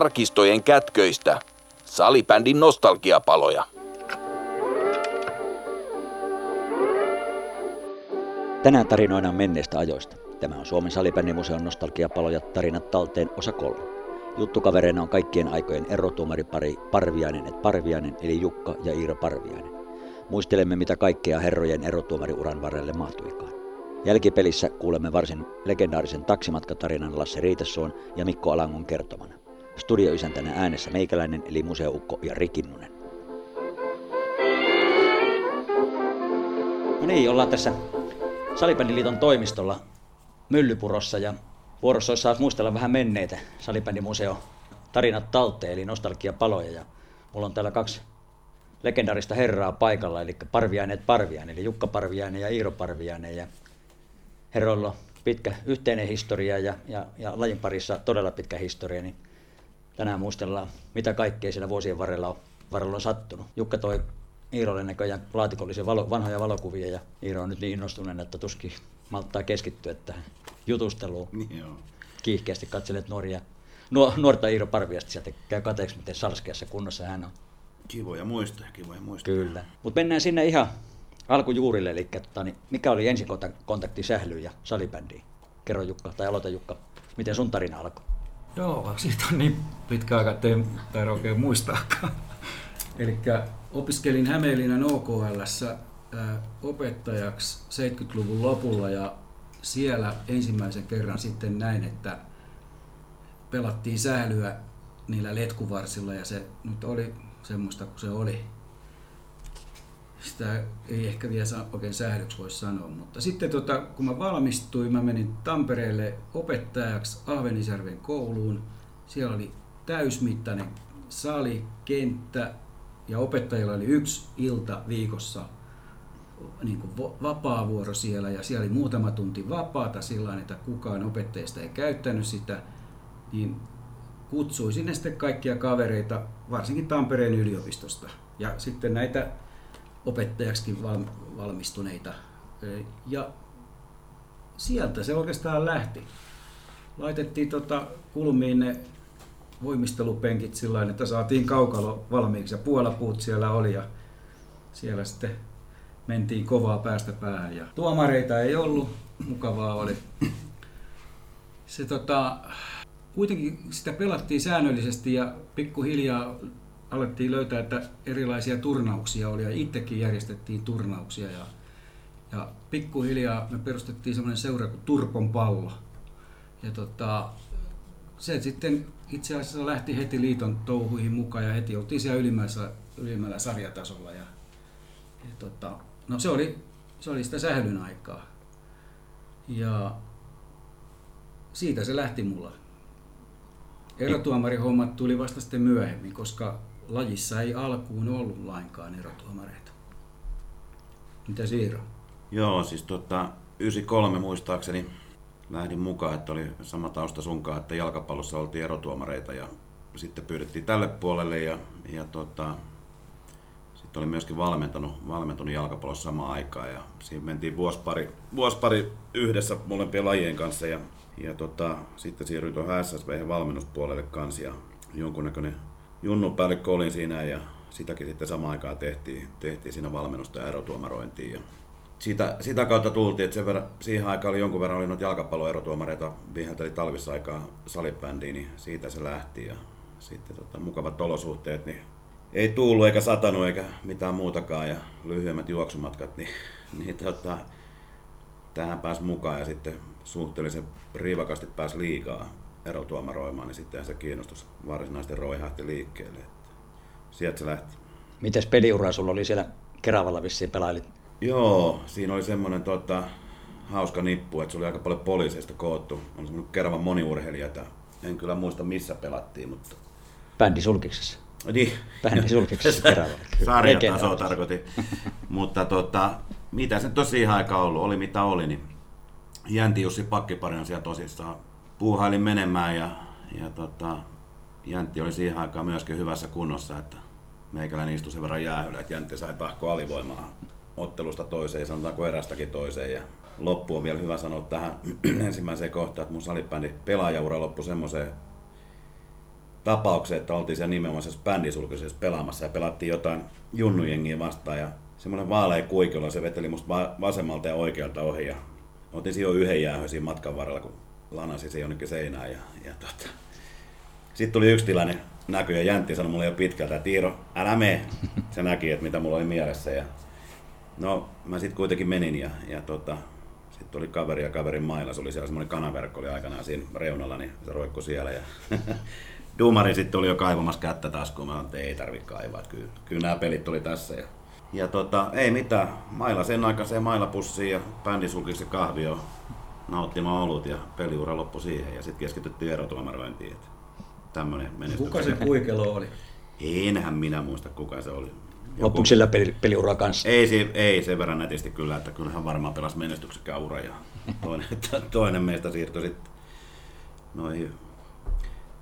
arkistojen kätköistä. Salibändin nostalgiapaloja. Tänään tarinoidaan menneistä ajoista. Tämä on Suomen salibändimuseon nostalgiapaloja tarinat talteen osa kolme. Juttukavereina on kaikkien aikojen erotuomaripari Parviainen et Parviainen eli Jukka ja Iiro Parviainen. Muistelemme mitä kaikkea herrojen erotuomariuran varrelle mahtuikaan. Jälkipelissä kuulemme varsin legendaarisen taksimatkatarinan Lasse Riitessoon ja Mikko Alangon kertomana. Studioisäntänä äänessä meikäläinen eli museoukko ja Rikinnunen. No niin, ollaan tässä Salibändiliiton toimistolla Myllypurossa ja vuorossa olisi saas muistella vähän menneitä Salibändimuseo tarinat talteen eli nostalgiapaloja ja mulla on täällä kaksi legendaarista herraa paikalla, eli Parviainen Parviainen, eli Jukka Parviainen ja Iiro Parviainen. Ja herroilla on pitkä yhteinen historia ja, ja, ja lajin parissa todella pitkä historia, niin tänään muistellaan, mitä kaikkea siellä vuosien varrella on, varrella on sattunut. Jukka toi Iirolle näköjään laatikollisia valo, vanhoja valokuvia ja Iiro on nyt niin innostunut, että tuskin malttaa keskittyä tähän jutusteluun. Niin joo. Kiihkeästi katselet nuoria, nuor, nuorta Iiro Parviasta sieltä käy kateeksi, miten salskeassa kunnossa hän on. Kivoja muistoja, kivoja muistoja. Kyllä. Mutta mennään sinne ihan alkujuurille, eli tota, niin mikä oli ensikontakti sählyyn ja salibändiin? Kerro Jukka, tai aloita Jukka, miten sun tarina alkoi? Joo, siitä on niin pitkä aika, että en taida oikein muistaakaan. Eli opiskelin Hämeenlinnan OKL opettajaksi 70-luvun lopulla ja siellä ensimmäisen kerran sitten näin, että pelattiin sählyä niillä letkuvarsilla ja se nyt oli semmoista kuin se oli. Sitä ei ehkä vielä saa oikein sählyksi voi sanoa, mutta sitten tota, kun mä valmistuin, mä menin Tampereelle opettajaksi Ahvenisjärven kouluun. Siellä oli täysmittainen sali, kenttä ja opettajilla oli yksi ilta viikossa niin kuin vapaa-vuoro siellä ja siellä oli muutama tunti vapaata sillä että kukaan opettajista ei käyttänyt sitä, niin kutsui sinne sitten kaikkia kavereita, varsinkin Tampereen yliopistosta. Ja sitten näitä opettajaksikin valmistuneita. Ja sieltä se oikeastaan lähti. Laitettiin tota kulmiin ne voimistelupenkit sillä että saatiin kaukalo valmiiksi ja puolapuut siellä oli ja siellä sitten mentiin kovaa päästä päähän. Ja tuomareita ei ollut, mukavaa oli. Se tota, kuitenkin sitä pelattiin säännöllisesti ja pikkuhiljaa alettiin löytää, että erilaisia turnauksia oli ja itsekin järjestettiin turnauksia. Ja, ja pikkuhiljaa me perustettiin semmoinen seura kuin Turpon pallo. Ja tota, se sitten itse asiassa lähti heti liiton touhuihin mukaan ja heti oltiin siellä ylimmällä, ylimmällä sarjatasolla. Ja, ja tota, no se oli, se oli sitä sählyn aikaa. Ja siitä se lähti mulla. Erotuomarihommat tuli vasta sitten myöhemmin, koska lajissa ei alkuun ollut lainkaan erotuomareita. Mitä Siiro? Joo, siis tota, 93 muistaakseni lähdin mukaan, että oli sama tausta sunkaan, että jalkapallossa oltiin erotuomareita ja sitten pyydettiin tälle puolelle ja, ja tota, sitten oli myöskin valmentanut, valmentunut jalkapallossa samaan aikaan ja siinä mentiin vuospari, vuospari yhdessä molempien lajien kanssa ja ja tota, sitten siirryin tuohon SSV valmennuspuolelle kanssa ja jonkunnäköinen junnupäällikkö olin siinä ja sitäkin sitten samaan aikaan tehtiin, tehtiin siinä valmennusta ja erotuomarointiin. Ja sitä, sitä kautta tultiin, että sen verran, siihen aikaan oli jonkun verran oli noita jalkapalloerotuomareita, vihelteli talvissa aikaa salibändiin, niin siitä se lähti. Ja sitten tota, mukavat olosuhteet, niin ei tullut eikä satanut eikä mitään muutakaan ja lyhyemmät juoksumatkat, niin, niin tota, tähän pääsi mukaan ja sitten suhteellisen rivakasti pääsi liikaa erotuomaroimaan, niin sitten se kiinnostus varsinaisesti roihahti liikkeelle. Että sieltä se lähti. Mites peliura sulla oli siellä Keravalla vissiin pelailit? Joo, siinä oli semmoinen tota, hauska nippu, että se oli aika paljon poliiseista koottu. On semmoinen Keravan moniurheilijoita. En kyllä muista missä pelattiin, mutta... Bändi sulkiksessa. Niin. Bändi sulkiksessa Keravalla. Sarjataso tarkoitin. mutta tota, mitä se tosiaan aika ollut, oli mitä oli, niin Jänti Jussi pakkiparina siellä tosissaan puuhailin menemään ja, ja tota, Jäntti oli siihen aikaan myöskin hyvässä kunnossa, että meikäläinen istui sen verran jäähyllä, että Jäntti sai tahko alivoimaa ottelusta toiseen, sanotaanko erästäkin toiseen. Ja loppu on vielä hyvä sanoa tähän ensimmäiseen kohtaan, että mun salibändi pelaajaura loppui semmoiseen tapauksen, että oltiin siellä nimenomaisessa bändisulkuisessa pelaamassa ja pelattiin jotain junnujengiä vastaan ja semmoinen vaalea kuikilla, se veteli musta vasemmalta ja oikealta ohi ja otin jo yhden jäähön siinä matkan varrella, kun lanasi se jonnekin seinään ja, ja tota. sitten tuli yksi tilanne näky ja Jäntti sanoi mulle jo pitkältä, että Iiro, älä mene. Se näki, että mitä mulla oli mielessä ja no mä sitten kuitenkin menin ja, ja tota, sitten oli kaveri ja kaverin mailla, se oli siellä semmoinen kanaverkko oli aikanaan siinä reunalla, niin se roikku siellä ja Duumari sitten oli jo kaivamassa kättä taas, kun mä että ei tarvi kaivaa, kyllä, kyllä nämä pelit tuli tässä. Ja, ja tota, ei mitään, mailla sen aikaiseen mailapussiin ja bändi sulki se kahvio nauttimaan olut ja peliura loppui siihen ja sitten keskityttiin erotuomarointiin. Tämmöinen menestys. Kuka se kuikelo oli? Enhän minä muista kuka se oli. Loppuiko sillä peli, peliura kanssa? Ei, se, ei sen verran nätisti kyllä, että kyllähän varmaan pelasi menestyksekään ura ja toinen, toinen meistä siirtyi sitten noihin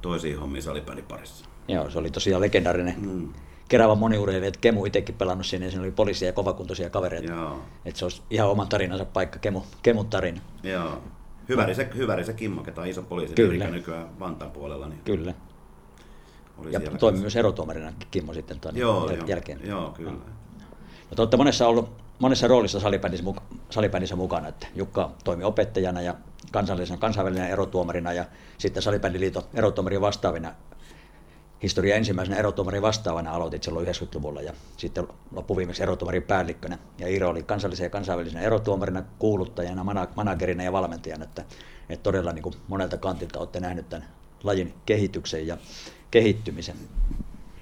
toisiin hommiin salibändin parissa. Joo, se oli tosiaan legendaarinen mm. Kerava moniurheilija, että Kemu itsekin pelannut sinne, ja siinä oli poliisia ja kovakuntoisia kavereita. Joo. Että se olisi ihan oman tarinansa paikka, Kemu, Kemun tarina. Joo. Hyväri se, hyväri se Kimmo, ketä on iso poliisi Kyllä. nykyään Vantaan puolella. Niin Kyllä. Oli ja toimi myös erotuomarina Kimmo sitten tuon joo, jäl- jälkeen. Joo, kyllä. No. te olette monessa ollut monessa roolissa salibändissä, salibändissä mukana, että Jukka toimi opettajana ja kansallisen kansainvälinen erotuomarina ja sitten Salibändiliiton erotuomarin vastaavina historia ensimmäisenä erotuomarin vastaavana aloitit silloin 90-luvulla ja sitten loppuviimeksi erotuomarin päällikkönä. Ja Iiro oli kansallisen ja kansainvälisenä erotuomarina, kuuluttajana, managerina ja valmentajana, että, että todella niin kuin monelta kantilta olette nähnyt tämän lajin kehityksen ja kehittymisen.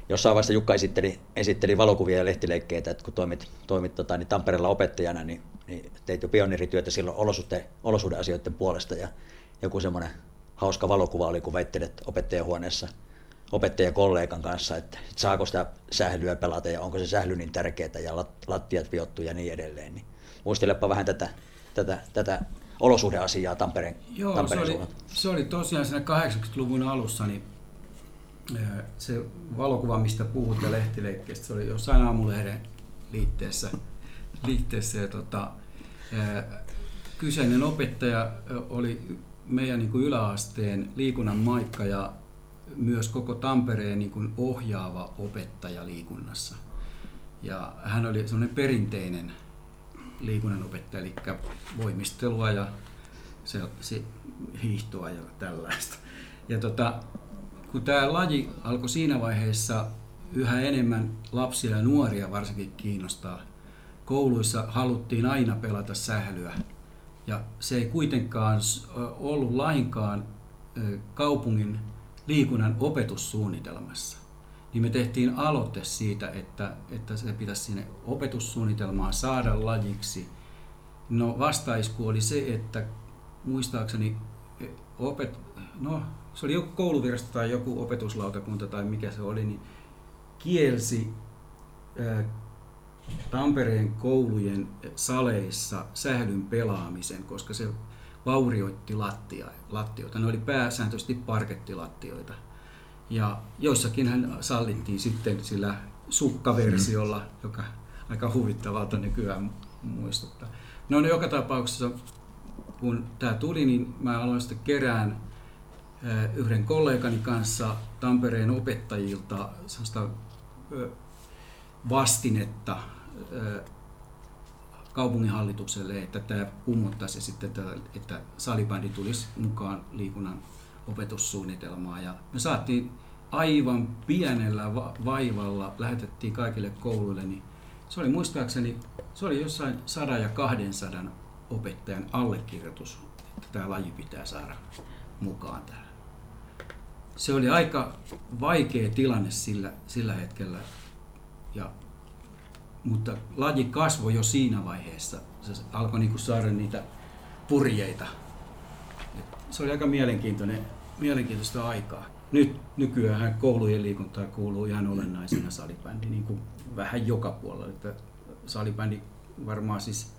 Jossain vaiheessa Jukka esitteli, esitteli valokuvia ja lehtileikkeitä, että kun toimit, toimit tota, niin Tampereella opettajana, niin, niin teit jo pioneerityötä silloin olosuhte, olosuhdeasioiden puolesta ja joku semmoinen hauska valokuva oli, kun väittelet opettajahuoneessa opettajakollegan kanssa, että saako sitä sählyä pelata ja onko se sähly niin tärkeää ja lattiat viottu ja niin edelleen. Niin muistelepa vähän tätä, tätä, tätä olosuhdeasiaa Tampereen, Joo, Tampereen se, oli, se oli tosiaan siinä 80-luvun alussa, niin se valokuva, mistä puhutte lehtileikkeestä, se oli jossain aamulehden liitteessä. liitteessä ja tota, kyseinen opettaja oli meidän niin kuin yläasteen liikunnan maikka ja myös koko Tampereen niin kuin ohjaava opettaja liikunnassa. Ja hän oli semmoinen perinteinen liikunnan opettaja, eli voimistelua ja se, se hiihtoa ja tällaista. Ja tota, kun tämä laji alkoi siinä vaiheessa yhä enemmän lapsia ja nuoria varsinkin kiinnostaa, kouluissa haluttiin aina pelata sählyä. Ja se ei kuitenkaan ollut lainkaan kaupungin liikunnan opetussuunnitelmassa. Niin me tehtiin aloite siitä, että, että se pitäisi sinne opetussuunnitelmaan saada lajiksi. No vastaisku oli se, että muistaakseni opet, no se oli joku kouluvirasto tai joku opetuslautakunta tai mikä se oli, niin kielsi ää, Tampereen koulujen saleissa sählyn pelaamisen, koska se vaurioitti lattia, lattioita. Ne oli pääsääntöisesti parkettilattioita. Ja joissakin hän sallittiin sitten sillä sukkaversiolla, mm. joka aika huvittavalta nykyään muistuttaa. No, no joka tapauksessa, kun tämä tuli, niin mä aloin sitten kerään yhden kollegani kanssa Tampereen opettajilta vastinetta kaupunginhallitukselle, että tämä kumottaisi sitten, että salibändi tulisi mukaan liikunnan opetussuunnitelmaan. Ja me saatiin aivan pienellä vaivalla, lähetettiin kaikille kouluille, niin se oli muistaakseni, se oli jossain 100 ja 200 opettajan allekirjoitus, että tämä laji pitää saada mukaan täällä se oli aika vaikea tilanne sillä, sillä hetkellä. Ja, mutta laji kasvoi jo siinä vaiheessa. Se alkoi niin saada niitä purjeita. Se oli aika mielenkiintoinen, mielenkiintoista aikaa. Nyt nykyään koulujen liikuntaa kuuluu ihan olennaisena salibändi, niin kuin vähän joka puolella. Että salibändi varmaan siis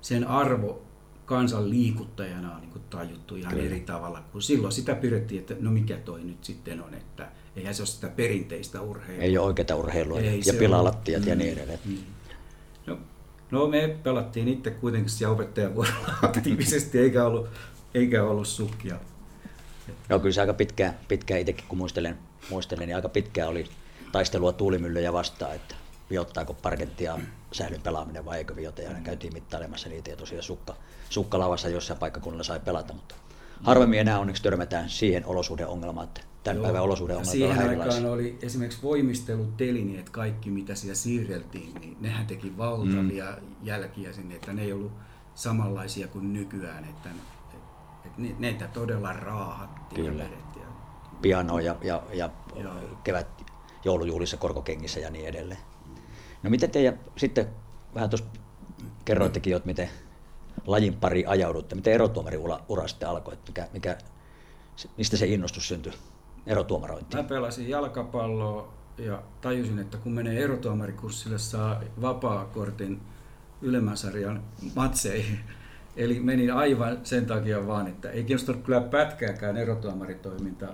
sen arvo kansan liikuttajana on niin tajuttu ihan Kyllä. eri tavalla, kun silloin sitä pidettiin, että no mikä toi nyt sitten on, että eihän se ole sitä perinteistä urheilua. Ei ole oikeita urheilua Ei, ja pilalattiat mm, ja niin edelleen. Mm. No, no me pelattiin itse kuitenkin siellä opettajavuorolla aktiivisesti, eikä ollut, eikä ollut sukkia. Joo, kyllä se aika pitkään, pitkään itsekin, kun muistelen muistelen, niin aika pitkään oli taistelua tuulimyllyjä vastaan, että viottaako parkettia sählyn pelaaminen vai eikö viota. Ja käytiin mittailemassa niitä ja tosiaan sukka, sukkalavassa jossain paikkakunnalla sai pelata, mutta harvemmin enää onneksi törmätään siihen olosuhdeongelmaan, että tämän Joo. päivän Ja olosuhdeongelmat on Siihen vähän aikaan oli esimerkiksi voimistelutelineet, kaikki mitä siellä siirreltiin, niin nehän teki valtavia mm. jälkiä sinne, että ne ei ollut samanlaisia kuin nykyään, että, että ne- neitä todella raahattiin Kyllä. ja pianoa ja, ja, ja Joo. kevät joulujuhlissa korkokengissä ja niin edelleen. No miten te sitten vähän tuossa kerroittekin että miten lajin pari ajaudutte, miten erotuomari ura sitten alkoi, että mikä, mikä, mistä se innostus syntyi erotuomarointiin? Mä pelasin jalkapalloa ja tajusin, että kun menee erotuomarikurssille, saa vapaa-kortin ylemmän sarjan matseihin. Eli menin aivan sen takia vaan, että ei kiinnostanut kyllä pätkääkään erotuomaritoiminta,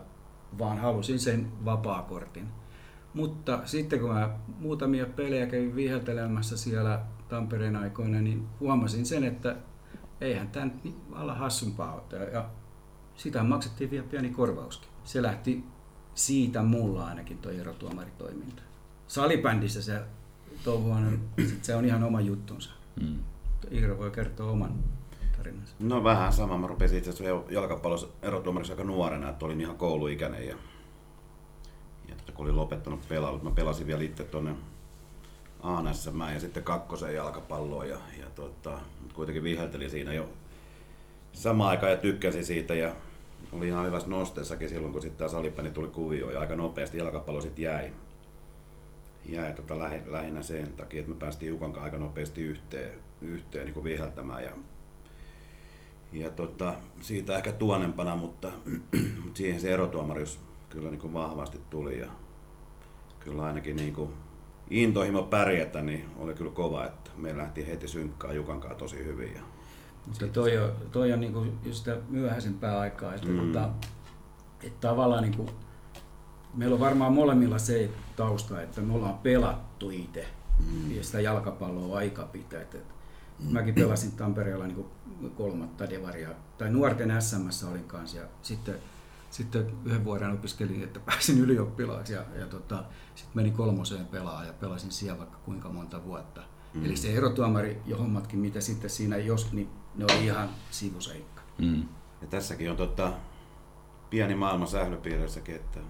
vaan halusin sen vapaa-kortin. Mutta sitten kun mä muutamia pelejä kävin viheltelemässä siellä Tampereen aikoina, niin huomasin sen, että eihän tämä niin vallan hassumpaa ole. Ja sitä maksettiin vielä pieni korvauskin. Se lähti siitä mulla ainakin tuo erotuomaritoiminta. Salibändissä se on, sit se on ihan oma juttunsa. Mm. Iiro voi kertoa oman tarinansa. No vähän sama. Mä rupesin itse asiassa jalkapallossa erotuomariksi aika nuorena, että olin ihan kouluikäinen ja, ja tota, kun olin lopettanut pelailut, mä pelasin vielä itse tuonne ANS ja sitten kakkosen jalkapalloa ja, ja tota, kuitenkin viheltelin siinä jo samaan aikaan ja tykkäsin siitä ja oli ihan hyvässä nosteessakin silloin, kun sitten tämä salipääni tuli kuvioon ja aika nopeasti jalkapallo sitten jäi. Jäi tota lähi, lähinnä sen takia, että me päästiin Jukan aika nopeasti yhteen, yhteen niin viheltämään ja ja tota, siitä ehkä tuonempana, mutta, mutta siihen se erotuomarius kyllä niin vahvasti tuli. Ja kyllä ainakin niin kuin intohimo pärjätä niin oli kyllä kova, että me lähti heti synkkaan Jukan tosi hyvin. Ja, Mutta toi on, toi on niinku just sitä myöhäisempää aikaa, että, Mm. mm. tota, että tavallaan niinku, meillä on varmaan molemmilla se tausta, että me ollaan pelattu itse mm. ja sitä jalkapalloa aika pitää. Et, et, mäkin pelasin Tampereella niinku kolmatta devaria, tai nuorten SMS olin kanssa ja sitten, sitten yhden vuoden opiskelin, että pääsin ylioppilaaksi ja, ja tota, sitten menin kolmoseen pelaa ja pelasin siellä vaikka kuinka monta vuotta. Mm. Eli se erotuomari ja hommatkin, mitä sitten siinä jos, niin ne oli ihan sivuseikka. Mm. ja tässäkin on tota, pieni maailma sählypiirissäkin, että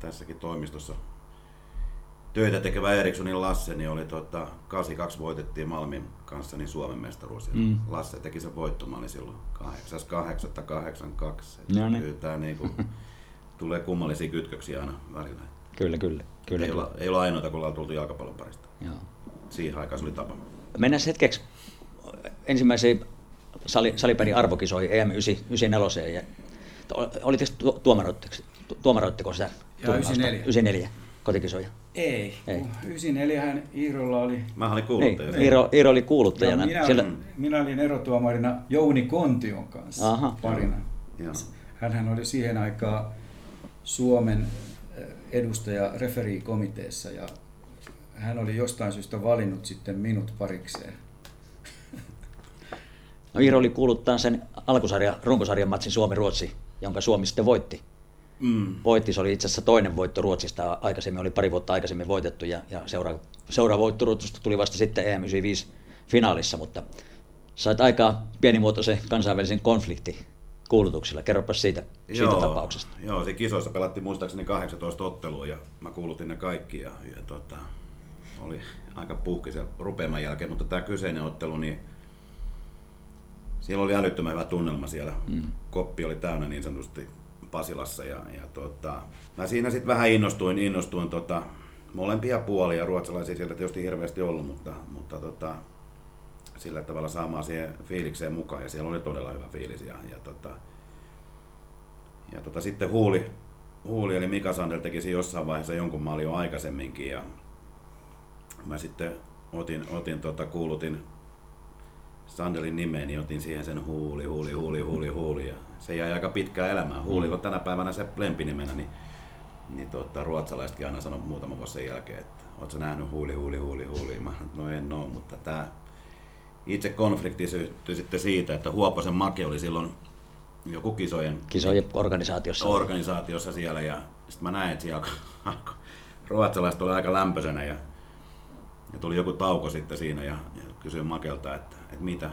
tässäkin toimistossa töitä tekevä Erikssonin Lasse, niin oli tota, 82 voitettiin Malmin kanssa niin Suomen mestaruus. Mm. Lasse teki sen voittomallin silloin 8.8.82. No niin. Kyllä tämä niinku, tulee kummallisia kytköksiä aina välillä. Kyllä, kyllä. kyllä, ei, kyllä. olla, ei olla ainoita, kun ollaan tultu jalkapallon parista. Joo. Siihen aikaan se oli tapa. Mennään hetkeksi ensimmäiseen sali, salipelin arvokisoihin EM 94. Ja, olitteko tu- tuomaroitteko, tu- tuomaroitteko sitä? turnausta? 94. 94 kotikisoja. Ei, Ei. ei. 94 Iirolla oli... Mä olin Niin, kuuluttaja. Iiro, Iiro oli Ja kuuluttajana. minä, Siellä... minä olin erotuomarina Jouni Kontion kanssa Aha. parina. Joo. Hänhän oli siihen aikaan Suomen eh, edustaja referiikomiteessa ja hän oli jostain syystä valinnut sitten minut parikseen. No Iiro oli kuuluttaa sen alkusarja, runkosarjan matsin Suomi-Ruotsi, jonka Suomi sitten voitti. Mm. Voitti, se oli itse asiassa toinen voitto Ruotsista, aikaisemmin oli pari vuotta aikaisemmin voitettu ja, ja seuraava, seuraava voitto Ruotsista tuli vasta sitten EM95 finaalissa, mutta sait aikaa pienimuotoisen kansainvälisen konflikti kuulutuksilla. Kerropa siitä, siitä tapauksesta. Joo, siinä kisoissa pelattiin muistaakseni 18 ottelua ja mä kuulutin ne kaikki ja, ja tota, oli aika puhki se rupeaman jälkeen, mutta tämä kyseinen ottelu, niin siellä oli älyttömän hyvä tunnelma siellä. Mm. Koppi oli täynnä niin sanotusti Pasilassa ja, ja tota, mä siinä sitten vähän innostuin, innostuin tota, molempia puolia, ruotsalaisia sieltä tietysti hirveästi ollut, mutta, mutta tota, sillä tavalla saamaan siihen fiilikseen mukaan ja siellä oli todella hyvä fiilis ja, ja tota, ja tota, sitten Huuli, Huuli eli Mika Sandel teki jossain vaiheessa jonkun maalin jo aikaisemminkin ja mä sitten otin, otin tota, kuulutin Sandelin nimeen, niin otin siihen sen huuli, huuli, huuli, huuli, huuli. Ja se jäi aika pitkään elämään. Huuli on tänä päivänä se lempinimenä, niin, niin tota, ruotsalaisetkin aina sanoi muutama vuosi sen jälkeen, että oot sä nähnyt huuli, huuli, huuli, huuli. Mä, no en oo, mutta tämä itse konflikti syttyi sitten siitä, että Huopasen Make oli silloin joku kisojen Kisojen organisaatiossa. organisaatiossa siellä ja, Sitten mä näin, että siellä alkoi ruotsalaiset oli aika lämpöisenä ja, ja tuli joku tauko sitten siinä ja, ja kysyin Makelta, että, että mitä,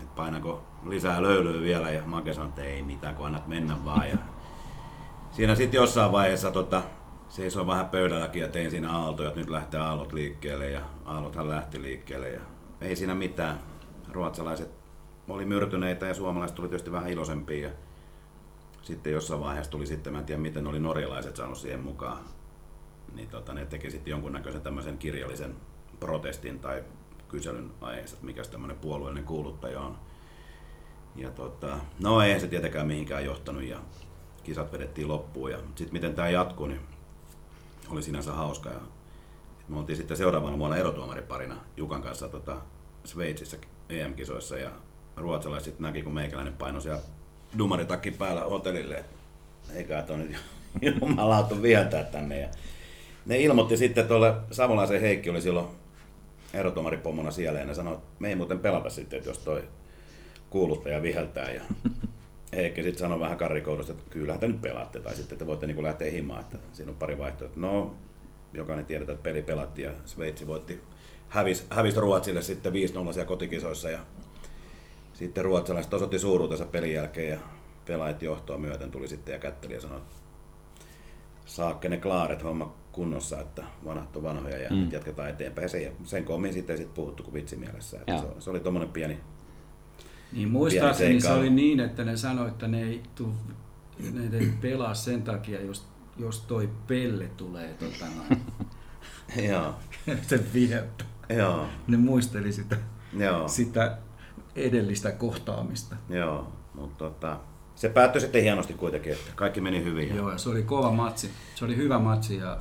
että painako lisää löylyä vielä ja Make sanoi, että ei mitään, kun annat mennä vaan. Ja siinä sitten jossain vaiheessa tota, seisoin vähän pöydälläkin ja tein siinä aaltoja, että nyt lähtee aallot liikkeelle ja aallothan lähti liikkeelle ja ei siinä mitään. Ruotsalaiset oli myrtyneitä ja suomalaiset tuli tietysti vähän iloisempia. Ja sitten jossain vaiheessa tuli sitten, mä en tiedä miten oli norjalaiset saanut siihen mukaan, niin tota, ne teki sitten jonkunnäköisen tämmöisen kirjallisen protestin tai kyselyn aiheessa, että mikä tämmöinen puolueellinen kuuluttaja on. Ja tota, no ei se tietenkään mihinkään johtanut ja kisat vedettiin loppuun ja sitten miten tämä jatkuu, niin oli sinänsä hauska. Ja me oltiin sitten seuraavana vuonna erotuomariparina Jukan kanssa tota, Sveitsissä EM-kisoissa ja ruotsalaiset näki, kun meikäläinen painoi siellä dumaritakki päällä hotellille, eikä tuon nyt jumalautu vietää tänne. Ja ne ilmoitti sitten tuolle Savolaisen Heikki oli silloin erotuomaripomona siellä ja ne sanoi, että me ei muuten pelata sitten, että jos toi kuuluttaja viheltää. Ja Heikki sitten sanoi vähän karrikoidusta, että kyllähän te nyt pelaatte tai sitten te voitte niin lähteä himaan, että siinä on pari vaihtoehtoa. No, jokainen tiedetään, että peli pelattiin ja Sveitsi voitti, hävisi, hävisi Ruotsille sitten 5-0 siellä kotikisoissa ja sitten ruotsalaiset osoitti suuruutensa pelin jälkeen ja pelaajat johtoa myöten tuli sitten ja kätteli ja sanoi, saakke ne klaaret homma kunnossa, että vanhat on vanhoja ja mm. jatketaan eteenpäin. Ja sen, sen koommin sitten ei sit puhuttu kuin vitsi mielessä. Että se, se, oli tuommoinen pieni Niin muistaakseni se oli niin, että ne sanoi, että ne ei, tuu, ne ei pelaa sen takia, jos, jos toi pelle tulee tota noin. Joo. sen viheltä. Joo. Ne muisteli sitä, Joo. sitä edellistä kohtaamista. Joo, mutta tota, se päättyi sitten hienosti kuitenkin, että kaikki meni hyvin. Joo, ja se oli kova matsi. Se oli hyvä matsi ja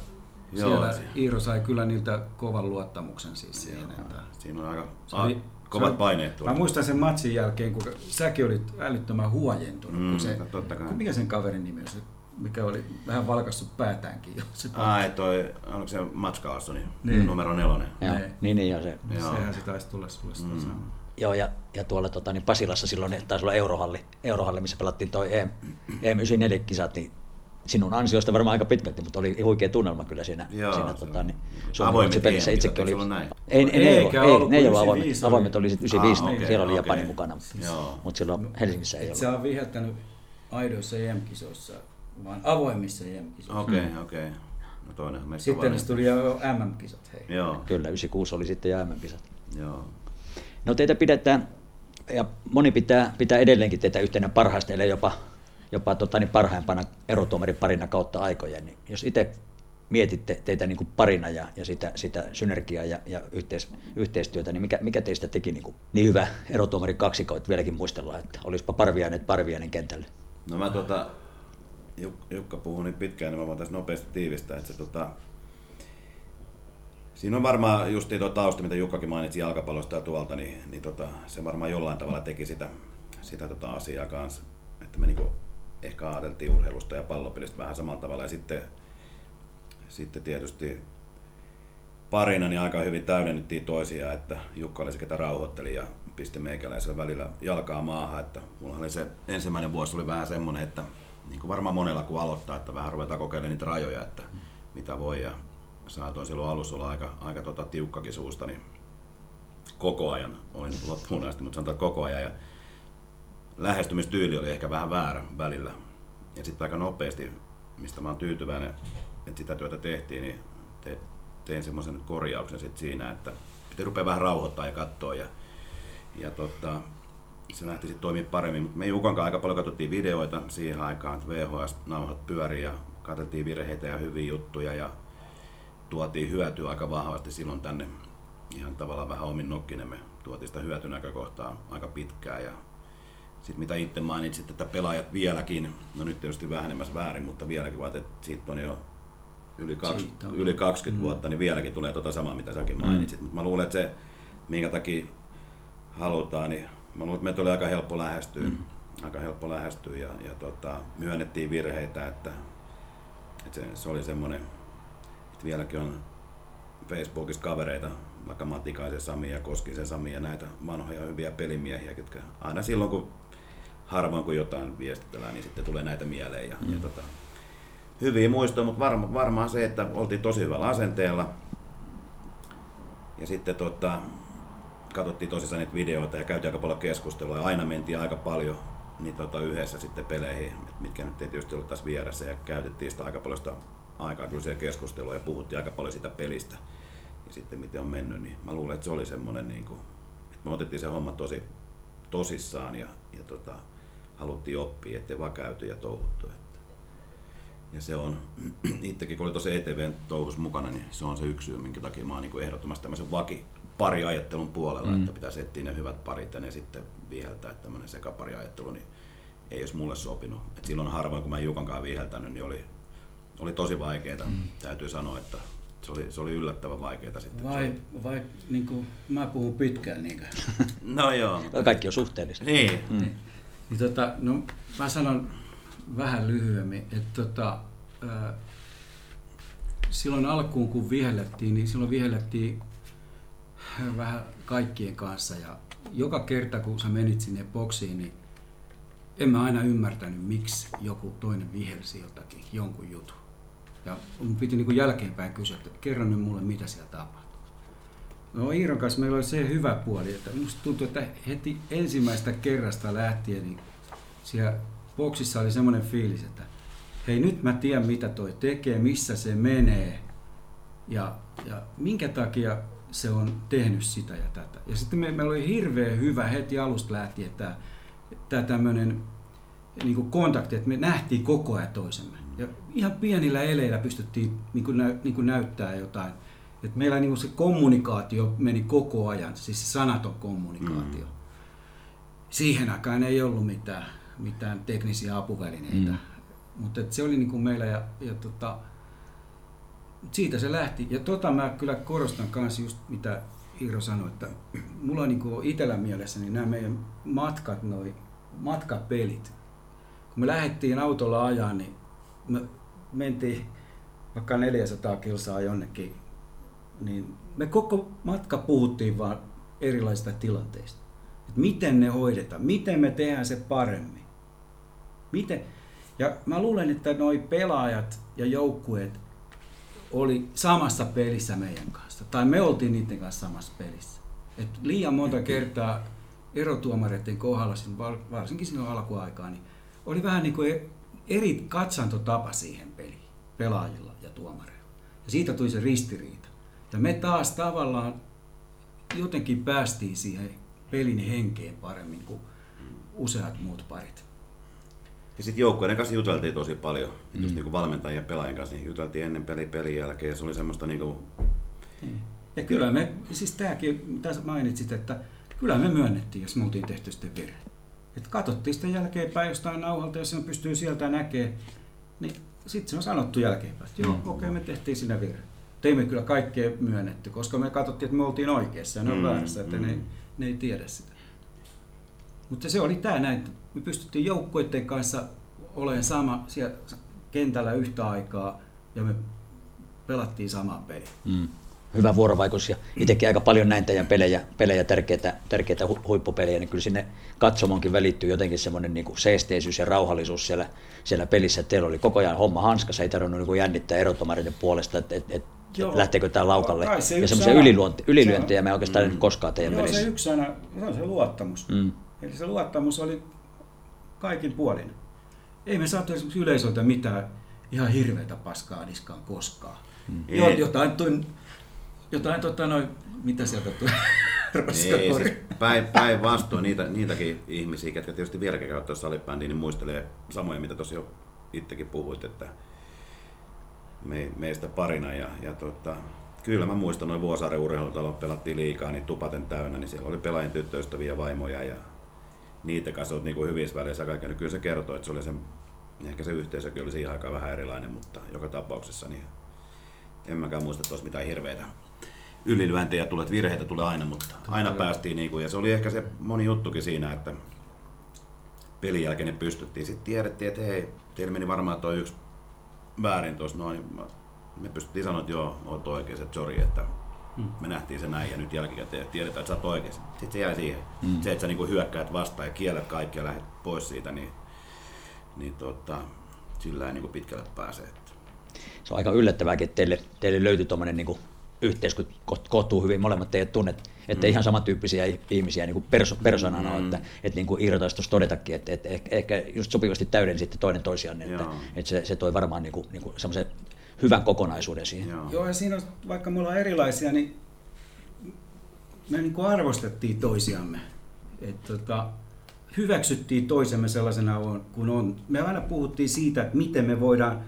Joo, siellä Iiro sai kyllä niiltä kovan luottamuksen siis siinä. Että Siinä on aika se oli- a, kovat paineet tuli. Mä muistan sen matsin jälkeen, kun säkin olit älyttömän huojentunut. Mm, kun se, totta kai. mikä sen kaverin nimi on? Se, mikä oli vähän valkassut päätäänkin jo. Se, Ai toi, onko se Mats Carlsoni, Niin. numero nelonen. Joo, Ne. niin, niin joo, se. Joo. Sehän se taisi tulla sulle sitä mm. Joo, ja, ja tuolla tota, niin Pasilassa silloin niin taisi olla Eurohalli, Eurohalli missä pelattiin toi EM, EM94-kisat, niin sinun ansiosta varmaan aika pitkälti, mutta oli huikea tunnelma kyllä siinä, Joo, siinä se tota, on- niin, Avoimet Suomen pelissä itsekin oli. näin? Ei, ei, ei, ollut, ei, ollut, ne ei ollut avoimet, 95 oli. avoimet oli sitten 95, Ah, okei, siellä oli okei. Japani mukana, Joo. mutta silloin Helsingissä ei Et ollut. sä on viheltänyt aidoissa EM-kisoissa, vaan avoimissa EM-kisoissa. Okei, okay, okei. Okay. No toinen Sitten niistä tuli jo MM-kisat. Hei. Joo, Kyllä, 96 oli sitten ja MM-kisat. joo. No teitä pidetään, ja moni pitää, pitää edelleenkin teitä yhtenä parhaista, ellei jopa, jopa tota, niin parhaimpana erotuomariparina kautta aikojen. Niin jos itse mietitte teitä niin kuin parina ja, ja sitä, sitä synergiaa ja, ja yhteis, yhteistyötä, niin mikä, mikä teistä teki niin, kuin niin hyvä erotuomari kaksiko, että vieläkin muistellaan, että olisipa Parviainen Parviainen kentälle. No mä tota, Juk- Jukka puhui niin pitkään, niin mä voin tässä nopeasti tiivistää, että se tota, Siinä on varmaan just tuo tausta, mitä Jukkakin mainitsi jalkapallosta ja tuolta, niin, niin tota, se varmaan jollain tavalla teki sitä, sitä tota asiaa kanssa. Että me niinku ehkä ajateltiin urheilusta ja pallopelistä vähän samalla tavalla. Ja sitten, sitten tietysti parina niin aika hyvin täydennettiin toisiaan, että Jukka oli se, ketä rauhoitteli ja pisti meikäläisellä välillä jalkaa maahan. Että mulla oli se ensimmäinen vuosi oli vähän semmoinen, että niin kuin varmaan monella kun aloittaa, että vähän ruvetaan kokeilemaan niitä rajoja, että mitä voi. Ja saatoin silloin alussa olla aika, aika tota, tiukkakin suusta, niin koko ajan, olin loppuun asti, mutta sanotaan koko ajan. Ja lähestymistyyli oli ehkä vähän väärä välillä. Ja sitten aika nopeasti, mistä mä oon tyytyväinen, että sitä työtä tehtiin, niin te, tein semmoisen korjauksen sit siinä, että piti rupea vähän rauhoittaa ja katsoa. Ja, ja tota, se lähti sitten toimia paremmin. Me Jukan kanssa aika paljon katsottiin videoita siihen aikaan, että VHS-nauhat pyöri ja katsottiin virheitä ja hyviä juttuja ja tuotiin hyötyä aika vahvasti silloin tänne ihan tavallaan vähän omin nokkinen. Me tuotiin sitä hyötynäkökohtaa aika pitkään ja sitten mitä itse mainitsit, että pelaajat vieläkin, no nyt tietysti vähenemässä väärin, mutta vieläkin vaan, että siitä on jo yli, kaksi, on. yli 20 vuotta, niin vieläkin tulee tota samaa, mitä säkin mainitsit. Mutta mä luulen, että se, minkä takia halutaan, niin mä luulen, että meitä oli aika helppo lähestyä. Mm. Aika helppo lähestyä ja, ja tota, myönnettiin virheitä, että, että se, se oli semmoinen, että vieläkin on Facebookissa kavereita, vaikka Matikaisen Sami ja Koskisen Sami ja näitä vanhoja hyviä pelimiehiä, jotka aina silloin kun harvoin kun jotain viestitellään, niin sitten tulee näitä mieleen. Ja, mm. ja tota, hyviä muistoja, mutta varma, varmaan se, että oltiin tosi hyvällä asenteella. Ja sitten tota, katsottiin tosissaan niitä videoita ja käytiin aika paljon keskustelua ja aina mentiin aika paljon niin tota, yhdessä sitten peleihin, mitkä nyt ei tietysti ollut tässä vieressä ja käytettiin sitä aika paljon sitä aikaa kyllä siellä keskustelua ja puhuttiin aika paljon sitä pelistä ja sitten miten on mennyt, niin mä luulen, että se oli semmoinen, niin kuin, että me otettiin se homma tosi tosissaan ja, ja tota, haluttiin oppia, ettei vaan käyty ja touhuttu. Että. Ja se on, itsekin kun oli tosi ETVn touhus mukana, niin se on se yksi syy, minkä takia mä oon niin ehdottomasti tämmöisen vaki, pariajattelun puolella, mm. että pitäisi etsiä ne hyvät parit ja ne sitten viheltää, että tämmöinen sekapariajattelu, niin ei olisi mulle sopinut. Et silloin harvoin, kun mä Jukan kanssa viheltänyt, niin oli, oli tosi vaikeaa. Mm. Täytyy sanoa, että se oli, se oli yllättävän vaikeaa sitten. Vai, vai niin kuin mä puhun pitkään niinkö? no joo. Kaikki on suhteellista. Niin. Mm. Niin tota, no, mä sanon vähän lyhyemmin, että tota, silloin alkuun kun vihellettiin, niin silloin vihellettiin vähän kaikkien kanssa ja joka kerta kun sä menit sinne boksiin, niin en mä aina ymmärtänyt, miksi joku toinen vihelsi jotakin, jonkun jutun. Ja mun piti niin jälkeenpäin kysyä, että kerro nyt mulle, mitä siellä tapahtui. No Iiron kanssa meillä oli se hyvä puoli, että musta tuntui, että heti ensimmäistä kerrasta lähtien niin siellä boksissa oli semmoinen fiilis, että hei nyt mä tiedän mitä toi tekee, missä se menee ja, ja minkä takia se on tehnyt sitä ja tätä. Ja sitten me, meillä oli hirveän hyvä heti alusta lähtien tämä, tämä tämmöinen niin kontakti, että me nähtiin koko ajan toisemme. Ja ihan pienillä eleillä pystyttiin niin kuin niin kuin näyttää jotain. Et meillä niin se kommunikaatio meni koko ajan, siis se sanaton kommunikaatio. Mm. Siihen aikaan ei ollut mitään, mitään teknisiä apuvälineitä. Mm. Mutta se oli niin meillä ja, ja tota, siitä se lähti. Ja tota mä kyllä korostan kanssa just mitä Iiro sanoi, että mulla on niin itsellä mielessä niin nämä meidän matkat, noi matkapelit. Kun me lähdettiin autolla ajaa, niin me mentiin vaikka 400 kilsaa jonnekin, niin me koko matka puhuttiin vaan erilaisista tilanteista. Että miten ne hoidetaan, miten me tehdään se paremmin. Miten? Ja mä luulen, että noi pelaajat ja joukkueet oli samassa pelissä meidän kanssa. Tai me oltiin niiden kanssa samassa pelissä. Et liian monta kertaa erotuomareiden kohdalla, varsinkin silloin alkuaikaa, niin oli vähän niin kuin eri katsantotapa siihen peliin, pelaajilla ja tuomareilla. Ja siitä tuli se ristiriita. Ja me taas tavallaan jotenkin päästiin siihen pelin henkeen paremmin kuin useat muut parit. Ja sitten joukkueiden kanssa juteltiin tosi paljon. Mm. Just niin kuin valmentajien ja pelaajien kanssa niin juteltiin ennen peli pelin jälkeen. Ja se oli semmoista niin kuin... Niin. Ja kyllä me, siis tämäkin, mitä mainitsit, että kyllä me myönnettiin, jos me oltiin tehty sitten virhe. Että katsottiin sitten jälkeenpäin jostain nauhalta, jos se pystyy sieltä näkemään, niin sitten se on sanottu jälkeenpäin, että joo, mm. okei, okay, me tehtiin sinä virhe. Teimme kyllä kaikkea myönnetty, koska me katsottiin, että me oltiin oikeassa ja ne on mm, väärässä, että mm. ne, ne ei tiedä sitä. Mutta se oli tämä näin, me pystyttiin joukkueiden kanssa olemaan sama siellä kentällä yhtä aikaa ja me pelattiin samaa peliä. Mm. Hyvä vuorovaikutus ja itsekin aika paljon näin teidän pelejä, pelejä tärkeitä, tärkeitä huippupelejä, niin kyllä sinne katsomonkin välittyy jotenkin semmoinen niin seesteisyys ja rauhallisuus siellä, siellä pelissä. Teillä oli koko ajan homma hanskassa, ei tarvinnut niin jännittää erotomareiden puolesta, että et, et, Joo. lähteekö tämä laukalle. Se ja semmoisia ylilyöntejä me oikeastaan mm. koskaan teidän Joo, se yksi sana, se on se luottamus. Mm. Eli se luottamus oli kaikin puolin. Ei me saatu esimerkiksi yleisöltä mitään ihan hirveätä paskaa niskaan koskaan. Mm. Jotain, tuin, jotain tota noin, mitä sieltä tuli? Ei, siis päin, päin vastoin niitä, niitäkin ihmisiä, jotka tietysti vieläkin käyttää salibändiä, niin muistelee samoja, mitä tosiaan itsekin puhuit, että me, meistä parina. Ja, ja tota, kyllä mä muistan noin Vuosaaren urheilutalon pelattiin liikaa, niin tupaten täynnä, niin siellä oli pelaajien tyttöystäviä vaimoja ja niitä kanssa olet niin hyvissä väleissä kaikki. Niin kyllä se kertoo, että se oli se, ehkä se yhteisökin oli siihen aikaan vähän erilainen, mutta joka tapauksessa niin en mäkään muista, että olisi mitään hirveitä ylilyöntejä tulee, että virheitä tulee aina, mutta aina päästiin niin kuin, ja se oli ehkä se moni juttukin siinä, että pelin jälkeen ne pystyttiin. Sitten tiedettiin, että hei, teillä meni varmaan tuo yksi väärin tuossa noin. Me pystyttiin sanoa, että joo, olet oikein, että sori, että Mm. Me nähtiin se näin ja nyt jälkikäteen tiedetään, että sä oot oikeassa. Sitten se jää siihen. Mm. Se, että sä niinku hyökkäät vastaan ja kiellät kaikki ja lähdet pois siitä, niin, niin tota, sillä ei niinku pitkälle pääse. Että. se on aika yllättävääkin, että teille, teille löytyi tuommoinen niin yhteys, kun kohtuu hyvin molemmat teidät tunnet, että mm. ihan samantyyppisiä ihmisiä niin kuin perso, persoonana, mm. että, että niin kuin Iiro taisi tuossa todetakin, että, että ehkä, ehkä just sopivasti sitten toinen toisiaan, että, että se, se toi varmaan niin kuin, niin kuin semmoisen hyvän kokonaisuuden siihen. Joo. Joo, ja siinä on, vaikka me ollaan erilaisia, niin me niin kuin arvostettiin toisiamme. Et, tota, hyväksyttiin toisemme sellaisena kuin on. Me aina puhuttiin siitä, että miten me voidaan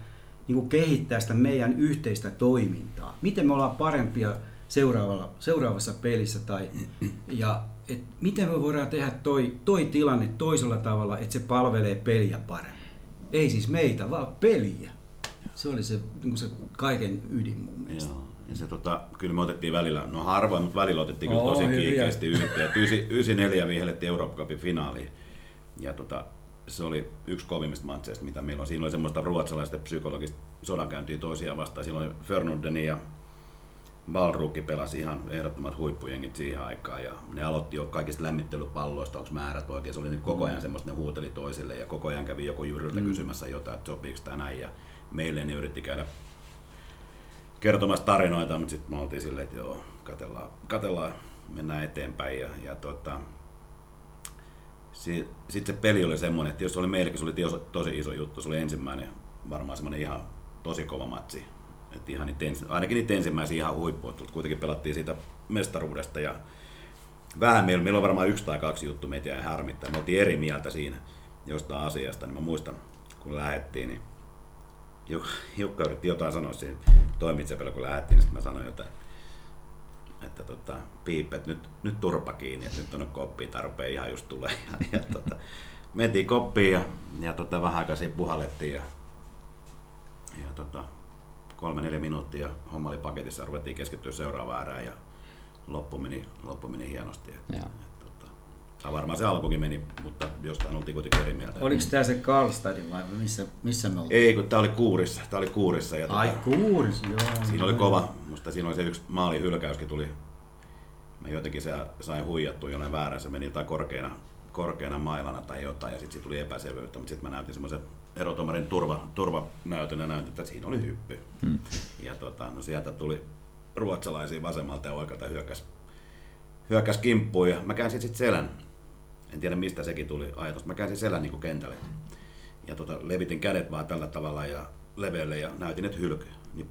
niin kuin kehittää sitä meidän yhteistä toimintaa. Miten me ollaan parempia seuraavalla, seuraavassa pelissä tai, ja et miten me voidaan tehdä toi, toi tilanne toisella tavalla, että se palvelee peliä paremmin. Ei siis meitä, vaan peliä. Se oli se, niin se kaiken ydin mun mielestä. Joo. Ja se, tota, kyllä me otettiin välillä, no harvoin, mutta välillä otettiin kyllä tosi kiikeästi yhteen. 94 vihellettiin Eurooppa Cupin finaaliin. Ja tota, se oli yksi kovimmista matseista, mitä meillä on. Siinä oli semmoista ruotsalaista psykologista sodankäyntiä toisiaan vastaan. Silloin Fernundeni ja Balrukki pelasi ihan ehdottomat huippujengit siihen aikaan ja ne aloitti jo kaikista lämmittelypalloista, onko määrät oikein. Se oli niin koko ajan mm. semmoista, ne huuteli toisille ja koko ajan kävi joku jyryltä mm. kysymässä jotain, että sopiiko tämä näin. Ja meille ne yritti käydä kertomassa tarinoita, mutta sitten me oltiin silleen, että joo, katellaan, katellaan mennään eteenpäin. Ja, ja tota, sitten se peli oli semmoinen, että jos oli meillekin, se oli tosi iso juttu, se oli ensimmäinen, varmaan semmoinen ihan tosi kova matsi. Et ihan niitä ainakin niitä ensimmäisiä ihan huippua, kuitenkin pelattiin siitä mestaruudesta ja vähän meillä, meillä on varmaan yksi tai kaksi juttu meitä jäi harmittaa. Me oltiin eri mieltä siinä jostain asiasta, niin mä muistan, kun lähettiin, niin Jukka yritti jotain sanoa siinä toimitsepellä, kun lähdettiin, niin mä sanoin jotain, että tota, piip, että nyt, nyt turpa kiinni, että nyt tuonne koppiin tarpeen ihan just tulee. Ja, ja tota, mentiin koppiin ja, ja tota, vähän aikaa siinä puhallettiin ja, ja tota, kolme neljä minuuttia homma oli paketissa ruvettiin keskittyä seuraavaan äärään ja loppu meni, loppu meni hienosti. Ja, ja, varmaan se alkukin meni, mutta jostain oltiin kuitenkin eri mieltä. Oliko tämä se Karlstadin vai missä, missä me oltiin? Ei, kun tämä oli Kuurissa. Tämä oli Kuurissa. Ja Ai tota, Kuurissa, joo. Siinä oli kova, mutta siinä oli se yksi maali hylkäyskin tuli. Mä jotenkin se sain huijattua jollain väärässä, meni jotain korkeana, korkeana mailana tai jotain ja sitten siitä tuli epäselvyyttä, mutta sitten mä näytin semmoisen erotomarin turva, turvanäytön ja näytin, että siinä oli hyppy. Hmm. Ja tota, no sieltä tuli ruotsalaisia vasemmalta ja oikealta hyökkäs, hyökkäs kimppuun ja mä käänsin sitten selän en tiedä mistä sekin tuli ajatus. Mä käänsin selän niin kentälle ja tota, levitin kädet vaan tällä tavalla ja leveälle ja näytin, että hylky. Niin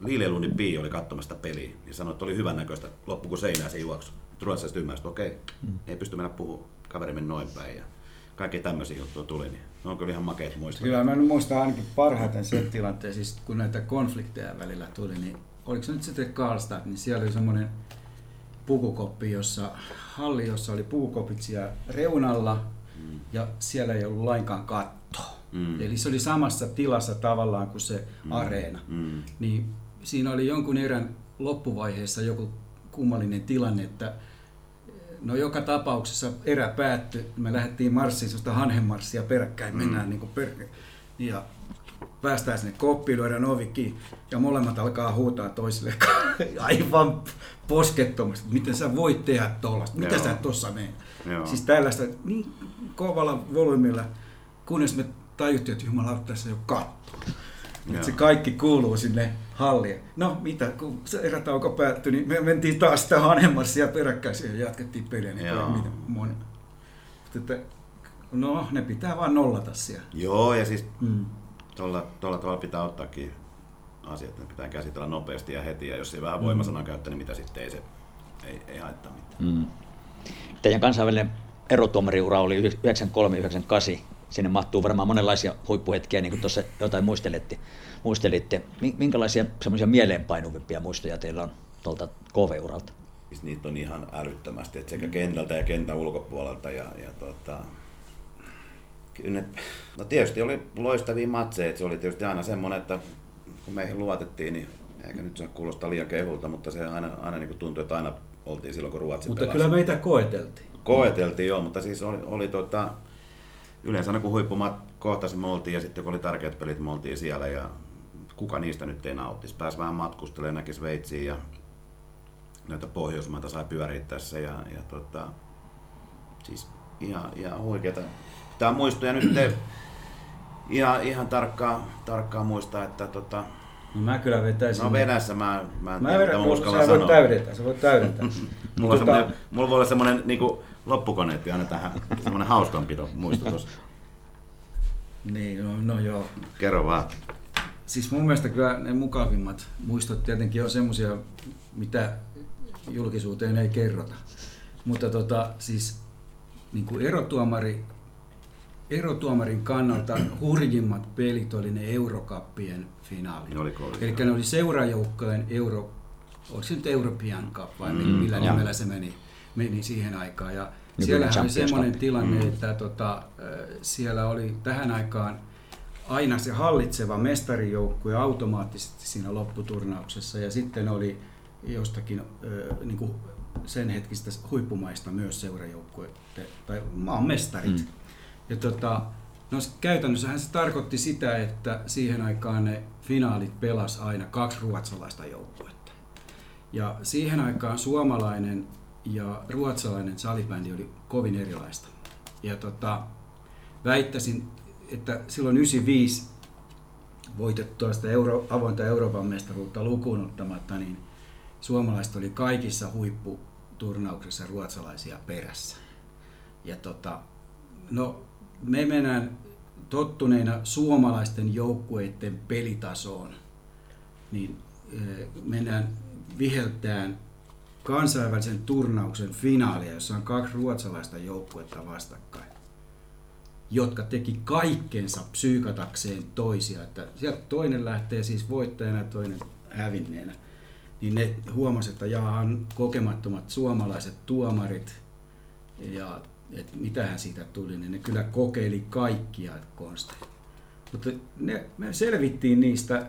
Liilelunin Pii oli katsomasta peliä ja sanoi, että oli hyvän näköistä. Loppu kuin seinää se juoksu. Ruotsalaiset ymmärsi, että okei, mm. ei pysty mennä puhumaan. Kaveri meni noin päin ja kaikki tämmöisiä juttuja tuli. Niin ne on kyllä ihan makeita muistaa. Kyllä mä muistan ainakin parhaiten sen tilanteen, siis kun näitä konflikteja välillä tuli, niin oliko se nyt sitten Karlstad, niin siellä oli semmoinen pukukoppi, jossa halli, jossa oli pukukopit siellä reunalla mm. ja siellä ei ollut lainkaan katto. Mm. Eli se oli samassa tilassa tavallaan kuin se mm. areena. Mm. Niin siinä oli jonkun erän loppuvaiheessa joku kummallinen tilanne, että no joka tapauksessa erä päättyi. Me lähdettiin marssiin, sellaista hanhenmarssia peräkkäin, mennään mm. niin kuin per... ja päästään sinne koppiin, lyödään ovi ja molemmat alkaa huutaa toisille aivan poskettomasti, miten sä voit tehdä tuollaista, mitä sä tuossa menet. Siis tällaista niin kovalla volyymilla, kunnes me tajuttiin, että Jumala tässä jo katto. Se kaikki kuuluu sinne halliin. No mitä, kun se erätauko päättyi, niin me mentiin taas sitä Hanemarsia peräkkäisiä ja jatkettiin peliä. Niin moni. Että, no, ne pitää vaan nollata siellä. Joo, ja siis mm tuolla, tuolla tavalla pitää ottaakin asiat, ne pitää käsitellä nopeasti ja heti, ja jos ei vähän voimasanaa mm. käyttää, niin mitä sitten ei se ei, ei haittaa mitään. Mm. Teidän kansainvälinen erotuomariura oli 93-98. Sinne mahtuu varmaan monenlaisia huippuhetkiä, niin kuin tuossa jotain muistelitte. muistelitte. Minkälaisia semmoisia mieleenpainuvimpia muistoja teillä on tuolta KV-uralta? Siis niitä on ihan älyttömästi, että sekä kentältä ja kentän ulkopuolelta. Ja, ja tota, Kyllä ne, no tietysti oli loistavia matseja, että se oli tietysti aina semmoinen, että kun meihin luotettiin, niin eikä nyt se kuulostaa liian kehulta, mutta se aina, aina niin tuntui, että aina oltiin silloin, kun Ruotsi Mutta pelasi. kyllä meitä koeteltiin. Koeteltiin, joo, mutta siis oli, oli tota, yleensä aina kun huippumat kohtasi me oltiin ja sitten kun oli tärkeät pelit, me oltiin siellä ja kuka niistä nyt ei nauttisi. Pääsi vähän matkustelemaan, näki Sveitsiin ja näitä Pohjoismaita sai pyöriä tässä ja, ja tota, siis ihan, ihan huikeita pitää muistaa. Ja nyt te ihan, ihan tarkkaan, tarkkaan muistaa, että tota, No mä kyllä vetäisin. No vedässä mä, mä en Mä tiedä, mä uskallan sä voit sanoa. täydentää, sä voit täydentää. Mulla, on Tota- mulla voi olla semmoinen niin loppukoneetti aina tähän, semmoinen hauskanpito muistutus. Niin, no, no joo. Kerro vaan. Siis mun mielestä kyllä ne mukavimmat muistot tietenkin on semmosia, mitä julkisuuteen ei kerrota. Mutta tota, siis niin kuin erotuomari, erotuomarin kannalta hurjimmat pelit oli ne Eurokappien finaalit. Ne oli. Eli ne oli seurajoukkojen Euro, oliko se nyt European Cup vai mm, millä joo. nimellä se meni, meni siihen aikaan. Ja Nykyinen siellähän oli semmoinen tilanne, mm. että tota, siellä oli tähän aikaan aina se hallitseva mestarijoukkue automaattisesti siinä lopputurnauksessa ja sitten oli jostakin niin kuin sen hetkistä huippumaista myös seurajoukkue tai maan mestarit. Mm. Ja tota, no käytännössähän se tarkoitti sitä, että siihen aikaan ne finaalit pelas aina kaksi ruotsalaista joukkuetta. Ja siihen aikaan suomalainen ja ruotsalainen salibändi oli kovin erilaista. Ja tota, väittäisin, että silloin 95 voitettua sitä Euro, avointa Euroopan mestaruutta lukuun ottamatta, niin suomalaiset oli kaikissa huipputurnauksissa ruotsalaisia perässä. Ja tota, no, me mennään tottuneina suomalaisten joukkueiden pelitasoon, niin mennään viheltään kansainvälisen turnauksen finaalia, jossa on kaksi ruotsalaista joukkuetta vastakkain, jotka teki kaikkensa psyykatakseen toisia. Että sieltä toinen lähtee siis voittajana ja toinen hävinneenä. Niin ne huomasi, että jaahan kokemattomat suomalaiset tuomarit ja että mitähän siitä tuli, niin ne kyllä kokeili kaikkia konsteja. Mutta ne, me selvittiin niistä,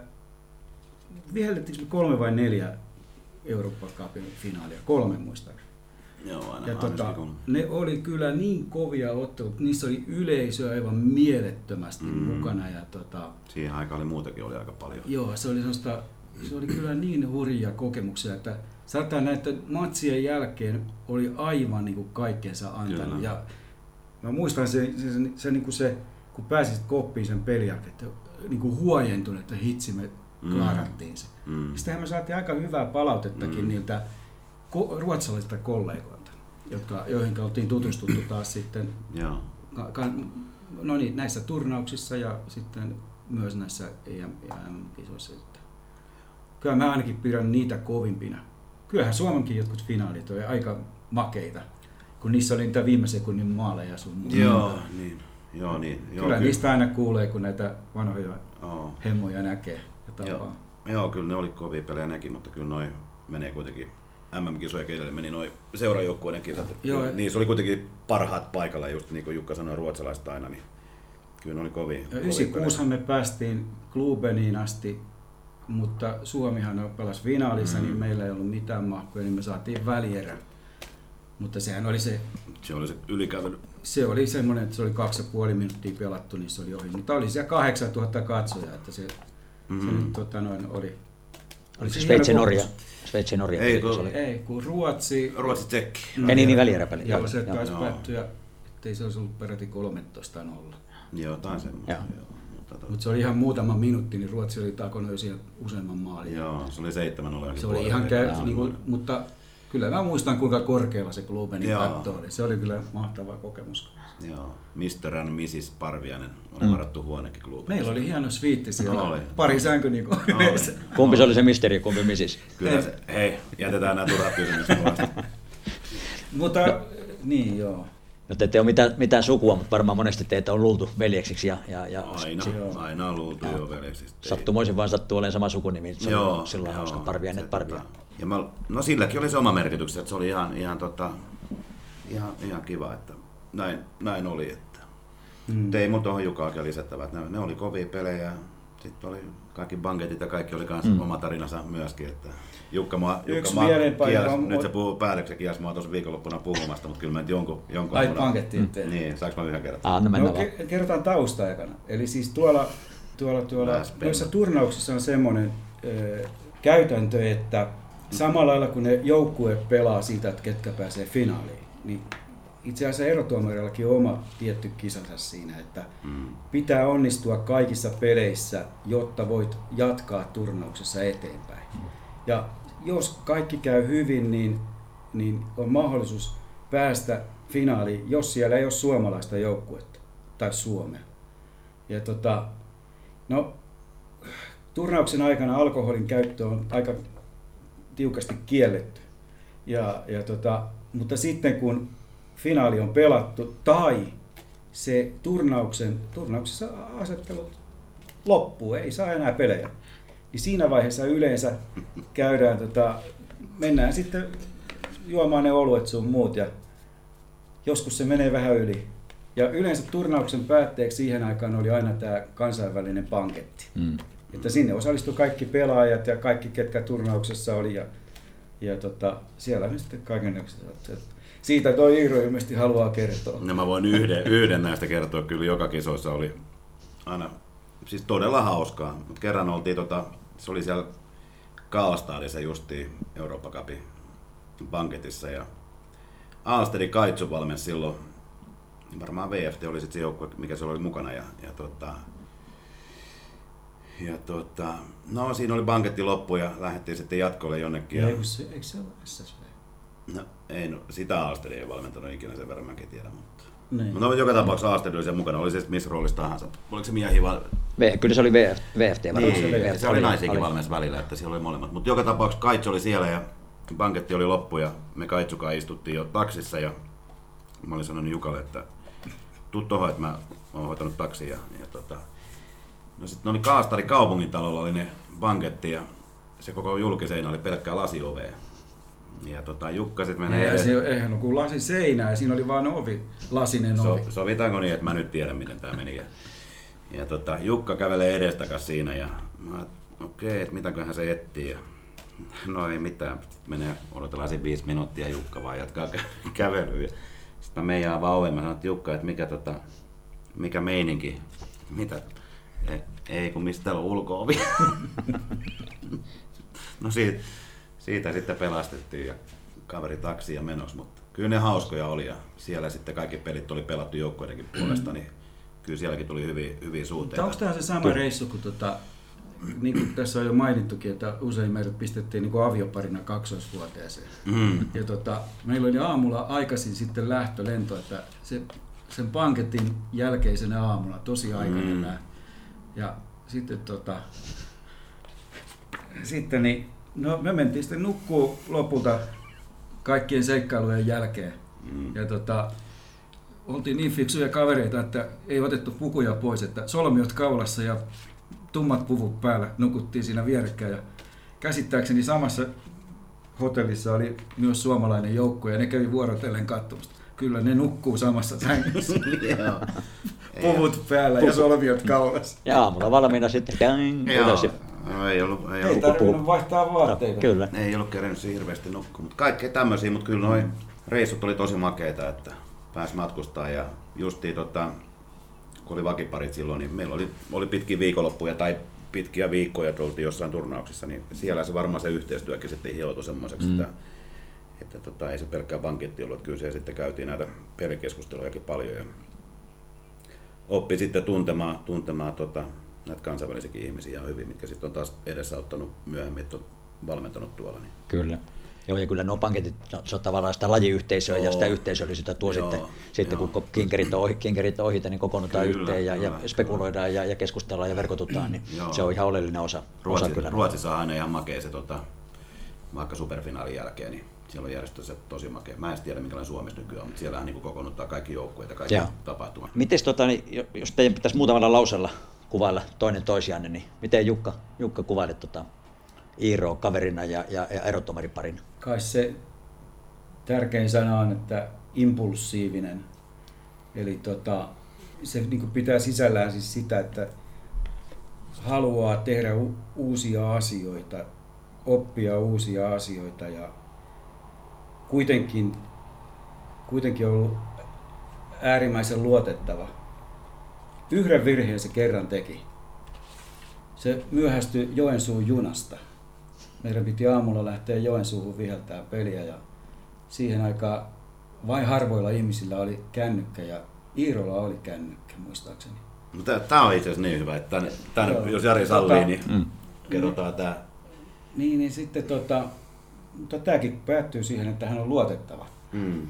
vihellettiinkö me kolme vai neljä Eurooppa Cupin finaalia? Kolme muistaakseni. Joo, aina, Ja aina tota, kun... ne oli kyllä niin kovia ottelut, niissä oli yleisö aivan mielettömästi mm. mukana. Ja tota, Siihen aikaan oli muutakin oli aika paljon. joo, se oli, se oli kyllä niin hurjia kokemuksia, että saattaa näiden matsien jälkeen oli aivan niin kuin kaikkensa antanut. Kyllä. Ja mä muistan se, se, se, se, niin kuin se kun pääsit koppiin sen pelin jälkeen, että niin kuin huojentunut, että hitsi me Mm. klaarattiin se. Mm. Sittenhän me saatiin aika hyvää palautettakin Mm. niiltä ko- ruotsalaisilta kollegoilta, jotka, joihin oltiin tutustuttu taas sitten ka- ka- no niin, näissä turnauksissa ja sitten myös näissä EM, EM-kisoissa. Että Kyllä mä ainakin pidän niitä kovimpina. Kyllähän Suomenkin jotkut finaalit on aika makeita, kun niissä oli niitä viime sekunnin maaleja sun muuta. Joo, niin. Joo, niin. Joo, Kyllä niistä aina kuulee, kun näitä vanhoja Joo. hemmoja näkee ja Joo. tapaa. Joo, kyllä ne oli kovia pelejä nekin, mutta kyllä noin menee kuitenkin MM-kisoja edelle meni noin seurajoukkueiden kisat. Joo. Kyllä Niissä oli kuitenkin parhaat paikalla, just niin kuin Jukka sanoi ruotsalaiset aina, niin kyllä ne oli kovia. Ja kovia 96 pelejä. me päästiin Klubeniin asti, mutta Suomihan pelasi finaalissa, mm. niin meillä ei ollut mitään mahkuja, niin me saatiin välierä. Mutta sehän oli se, Se oli se ylikävely. se oli semmoinen, että se oli kaksi ja puoli minuuttia pelattu, niin se oli ohi. Mutta oli siellä 8000 katsojaa, että se, mm. se Mhm. nyt tota, noin oli. Oliko se Sveitsi. Norja? Sveitsi Norja. Ei, kun- oli? Ei, kun Ruotsi... Ruotsi tsekki. Ei niin, niin välieräpeli. Joo, se joo. taisi Joo. päättyä, ettei se olisi ollut peräti 13 nolla. Joo, jotain semmoista. Joo. Joo. Mutta to- Mutta se oli ihan muutama minuutti, niin Ruotsi oli takonut jo useamman maalin. Joo, se oli seitsemän olla. Se oli ihan käy, niin kuin, mutta kyllä mä muistan kuinka korkealla se Klubeni Joo. katto oli. Se oli kyllä mahtava kokemus. Joo, Mr. and Mrs. Parvianen oli mm. varattu huonekin klubi. Meillä oli hieno sviitti siellä. Oli. Pari sänky niin kuin Oli. yleensä. Kumpi se oli se misteri, kumpi misis? Kyllä se, hei, jätetään nämä turhat kysymykset vasta. Mutta niin joo. No te ette ole mitään, mitään sukua, mutta varmaan monesti teitä on luultu veljeksiksi ja, ja, ja Aina, aina on luultu jo veljeksistä. Ei- sattumoisin vaan sattuu olemaan sama sukunimi. Se Joo, on sillä joo, hauska se parvia. tota- Ja mä, no silläkin oli se oma merkityksensä, että se oli ihan, ihan, tota, ihan, ihan kiva, että näin, näin oli. Että. Mm. Ei mun tuohon Jukaakin lisättävä, että ne, ne, oli kovia pelejä. Sitten oli kaikki banketit ja kaikki oli kanssa mm. oma tarinansa myöskin. Että Jukka, mua, Jukka Yksi mieleenpainuva kielsi, on- nyt se puhuu päätöksen kielsi mua tuossa viikonloppuna puhumasta, mutta kyllä mä nyt jonkun, jonkun Ai pankettiin mm. Niin, saanko mä yhden kerran? Ah, no No, ke- kerrotaan tausta aikana. Eli siis tuolla, tuolla, tuolla noissa turnauksissa on semmoinen ö, käytäntö, että samalla lailla kun ne joukkue pelaa siitä, että ketkä pääsee finaaliin, niin itse asiassa erotuomarillakin on oma tietty kisansa siinä, että mm. pitää onnistua kaikissa peleissä, jotta voit jatkaa turnauksessa eteenpäin. Mm. Ja jos kaikki käy hyvin, niin, niin on mahdollisuus päästä finaaliin, jos siellä ei ole suomalaista joukkuetta tai Suomea. Ja tota, no, turnauksen aikana alkoholin käyttö on aika tiukasti kielletty. Ja, ja tota, mutta sitten kun finaali on pelattu tai se turnauksen, turnauksessa asettelut loppuu, ei saa enää pelejä, niin siinä vaiheessa yleensä käydään, tota, mennään sitten juomaan ne oluet sun muut ja joskus se menee vähän yli. Ja yleensä turnauksen päätteeksi siihen aikaan oli aina tämä kansainvälinen panketti. Mm. Että sinne osallistui kaikki pelaajat ja kaikki, ketkä turnauksessa oli. Ja, ja tota, siellä on sitten kaikenlaista. Siitä toi Iiro ilmeisesti haluaa kertoa. No mä voin yhden, yhden näistä kertoa. Kyllä joka kisoissa oli aina siis todella hauskaa. Mut kerran oltiin, tota, se oli siellä Kaalstadissa justiin Eurooppa Cupin panketissa ja Alsteri Kaitsu valmensi silloin, varmaan VFT oli sitten se joukkue, mikä se oli mukana ja, ja tota, ja tota, no siinä oli banketti loppu ja lähdettiin sitten jatkolle jonnekin. Ja... Eikö se, eikö se ole SSV? No ei, no, sitä Aasteri ei valmentanut ikinä, sen verran mäkin tiedän, mutta... Niin. Mutta no, joka tapauksessa Aasteri oli sen mukana, oli se sitten missä roolissa tahansa. Oliko se miehi vai... V, kyllä se oli VF, VFT varmaan. Niin, se, VFT, se oli naisiakin valmennus välillä, että siellä oli molemmat. Mutta joka tapauksessa Kaitsu oli siellä ja banketti oli loppu ja me Kaitsukaan istuttiin jo taksissa ja mä olin sanonut Jukalle, että tuu tohon, että mä oon hoitanut taksia. Ja, ja tota, No sitten oli Kaastari kaupungintalolla oli ne banketti ja se koko julkiseinä oli pelkkää lasiovea. Ja tota, Jukka sitten menee edes... Se, eihän ole kuin lasi seinä ja siinä oli vain ovi, lasinen ovi. So, sovitaanko niin, että mä nyt tiedän miten tämä meni. Ja, ja tota, Jukka kävelee edestakas siinä ja mä okei, okay, että mitäköhän se etsii. Ja, no ei mitään, menee, odotellaan siinä viisi minuuttia Jukka vaan jatkaa kä- kävelyä. Sitten mä meijaan vaan oven, mä sanon, että Jukka, että mikä, tota, mikä meininki, mitä, ei, ei kun mistä täällä on ulko no siitä, siitä sitten pelastettiin ja kaveri taksi ja menossa, mutta kyllä ne hauskoja oli ja siellä sitten kaikki pelit oli pelattu joukkueidenkin puolesta, niin kyllä sielläkin tuli hyviä, hyviä suhteita. Onko tämä se sama reissu kuin tota, niin kuin tässä on jo mainittukin, että usein meidät pistettiin niin kuin avioparina kaksoisvuoteeseen. Mm. Ja tota, meillä oli aamulla aikaisin sitten lähtölento, että se, sen panketin jälkeisenä aamuna, tosi aikainen mm. Ja sitten tota, sitten niin, no me mentiin sitten nukkuu lopulta kaikkien seikkailujen jälkeen. Mm. Ja tota, oltiin niin fiksuja kavereita, että ei otettu pukuja pois, että solmiot kaulassa ja tummat puvut päällä nukuttiin siinä vierekkäin. Ja käsittääkseni samassa hotellissa oli myös suomalainen joukko ja ne kävi vuorotellen katsomassa. Kyllä ne nukkuu samassa sängyssä. Puvut päällä ja solviot kaulassa. Ja aamulla valmiina sitten. No, ei ollut, ei, ei ollut tarvinnut vaihtaa vaatteita. No, kyllä. Ei ollut kerennyt hirveästi nukkua, mutta kaikkea tämmöisiä, mutta kyllä noin reissut oli tosi makeita, että pääsi matkustaa ja justiin tota, kun oli vakiparit silloin, niin meillä oli, oli pitkiä viikonloppuja tai pitkiä viikkoja, että oltiin jossain turnauksissa, niin siellä se varmaan se yhteistyökin sitten hioutui semmoiseksi, mm. että että tota, ei se pelkkää banketti ollut, että kyllä se sitten käytiin näitä pelikeskustelujakin paljon ja oppi sitten tuntemaan, tuntemaan tota, näitä kansainvälisiäkin ihmisiä ihan hyvin, mitkä sitten on taas edesauttanut myöhemmin, että on valmentanut tuolla. Niin. Kyllä. Joo, ja kyllä nuo panketit, no, se on tavallaan sitä lajiyhteisöä joo. ja sitä yhteisöllisyyttä tuo joo, sitten, sitten kun kinkerit on, ohi, kinkerit on ohi, niin kokoonnutaan kyllä, yhteen ja, kyllä, ja spekuloidaan ja, ja keskustellaan ja verkotutaan, niin joo. se on ihan oleellinen osa. Ruotsi, osa kyllä. Ruotsissa on aina ihan makea se, tota, vaikka superfinaalin jälkeen, niin siellä on järjestössä tosi makea. Mä en tiedä, minkälainen Suomessa nykyään mutta siellä niin kokoonnuttaa kaikki joukkueet ja kaikki tapahtumat. Miten, tota, niin, jos teidän pitäisi muutamalla lausella kuvailla toinen toisianne, niin miten Jukka, Jukka kuvailet tota, Iiro kaverina ja, ja, ja erottomariparina? Kai se tärkein sana on, että impulsiivinen. Eli tota, se niin pitää sisällään siis sitä, että haluaa tehdä uusia asioita, oppia uusia asioita ja kuitenkin, kuitenkin ollut äärimmäisen luotettava. Yhden virheen se kerran teki. Se myöhästyi Joensuun junasta. Meidän piti aamulla lähteä Joensuuhun viheltää peliä ja siihen aikaan vain harvoilla ihmisillä oli kännykkä ja Iirolla oli kännykkä muistaakseni. No Tämä on itse asiassa niin hyvä, että tänne, tänne, Joo. jos Jari sallii, Tota- niin mm. kerrotaan tämä. Niin, niin sitten tota, mutta tämäkin päättyy siihen, että hän on luotettava. Mm.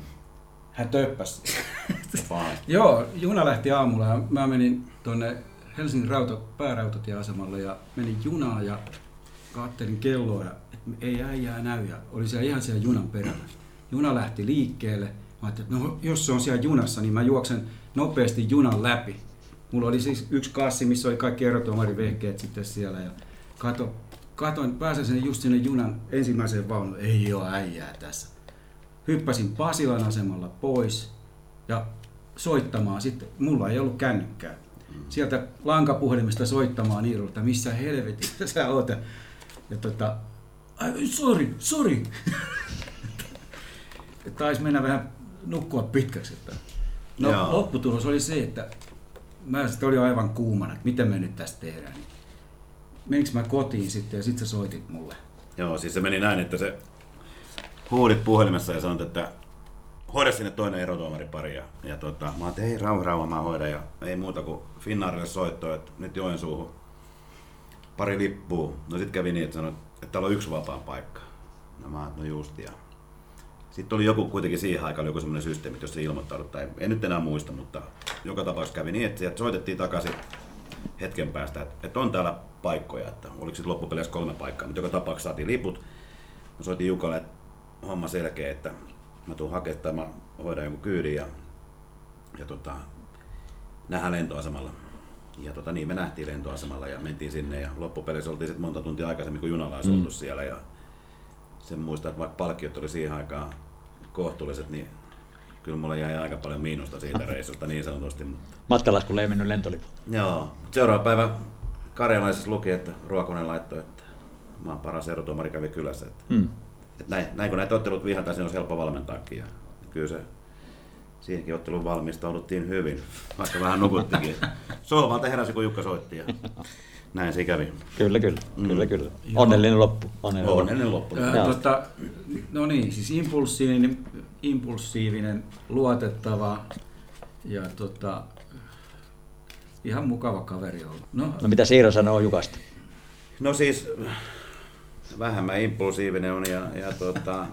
Hän töppäsi. Joo, juna lähti aamulla ja mä menin tuonne Helsingin rauta, päärautatieasemalle ja menin junaan ja kattelin kelloa ja et ei äijää näy ja oli siellä ihan siellä junan perällä. Juna lähti liikkeelle. Mä ajattelin, että no, jos se on siellä junassa, niin mä juoksen nopeasti junan läpi. Mulla oli siis yksi kassi, missä oli kaikki erotuomarivehkeet sitten siellä ja kato, katoin, pääsen sinne just sinne junan ensimmäiseen vaunuun. Ei ole äijää tässä. Hyppäsin Pasilan asemalla pois ja soittamaan sitten. Mulla ei ollut kännykkää. Sieltä lankapuhelimesta soittamaan Iirolta, missä helvetissä sä oot. Ja- tota, ai, sorry, sorry. Taisi mennä vähän nukkua pitkäksi. Että. No Joo. lopputulos oli se, että mä sitten olin aivan kuumana, että mitä me nyt tästä tehdään. Meninkö mä kotiin sitten ja sitten sä soitit mulle. Joo, siis se meni näin, että se huudit puhelimessa ja sanoit, että hoida sinne toinen erotuomaripari. Ja, ja tota, mä ajattelin, ei rauha, rauha, mä hoidan. Ja ei muuta kuin Finnaarille soittoa, että nyt Joensuuhun pari lippuu. No sit kävi niin, että sanoit, että täällä on yksi vapaa paikka. No mä no just ja. Sitten oli joku kuitenkin siihen aikaan joku semmoinen systeemi, että jos se ilmoittaudut, tai en nyt enää muista, mutta joka tapauksessa kävi niin, että soitettiin takaisin hetken päästä, että, että on täällä paikkoja, että oliko sitten loppupeleissä kolme paikkaa, mutta joka tapauksessa saatiin liput. Mä soitin Jukalle, että homma selkeä, että mä tuun hakemaan tai mä hoidan jonkun kyydin ja, ja tota, nähdään lentoasemalla. Ja tota, niin me nähtiin lentoasemalla ja mentiin sinne ja loppupeleissä oltiin sitten monta tuntia aikaisemmin kuin junalla olisi oltu siellä ja sen muistaa, että vaikka palkkiot oli siihen aikaan kohtuulliset, niin kyllä mulla jäi aika paljon miinusta siitä reissusta niin sanotusti. Mutta Matkalaskulle ei mennyt lentolippu. Joo. Seuraava päivä Karjalaisessa luki, että Ruokonen laittoi, että maan paras erotuomari kävi kylässä. Että, Mm. Että näin, näin, kun näitä ottelut vihataan, niin olisi helppo valmentaakin. Ja kyllä se siihenkin ottelun valmistauduttiin hyvin, vaikka vähän nukuttikin. Sohvalta heräsi, kun Jukka soitti ja näin se kävi. Kyllä, kyllä. Kyllä, kyllä. Onnellinen loppu. Onnellinen loppu. Onnellinen loppu. Ää, Joo. tota, no niin, siis impulsiivinen, impulsiivinen luotettava ja tota, ihan mukava kaveri ollut. No, No mitä Siiro sanoo Jukasta? No siis vähemmän impulsiivinen on ja, ja tota,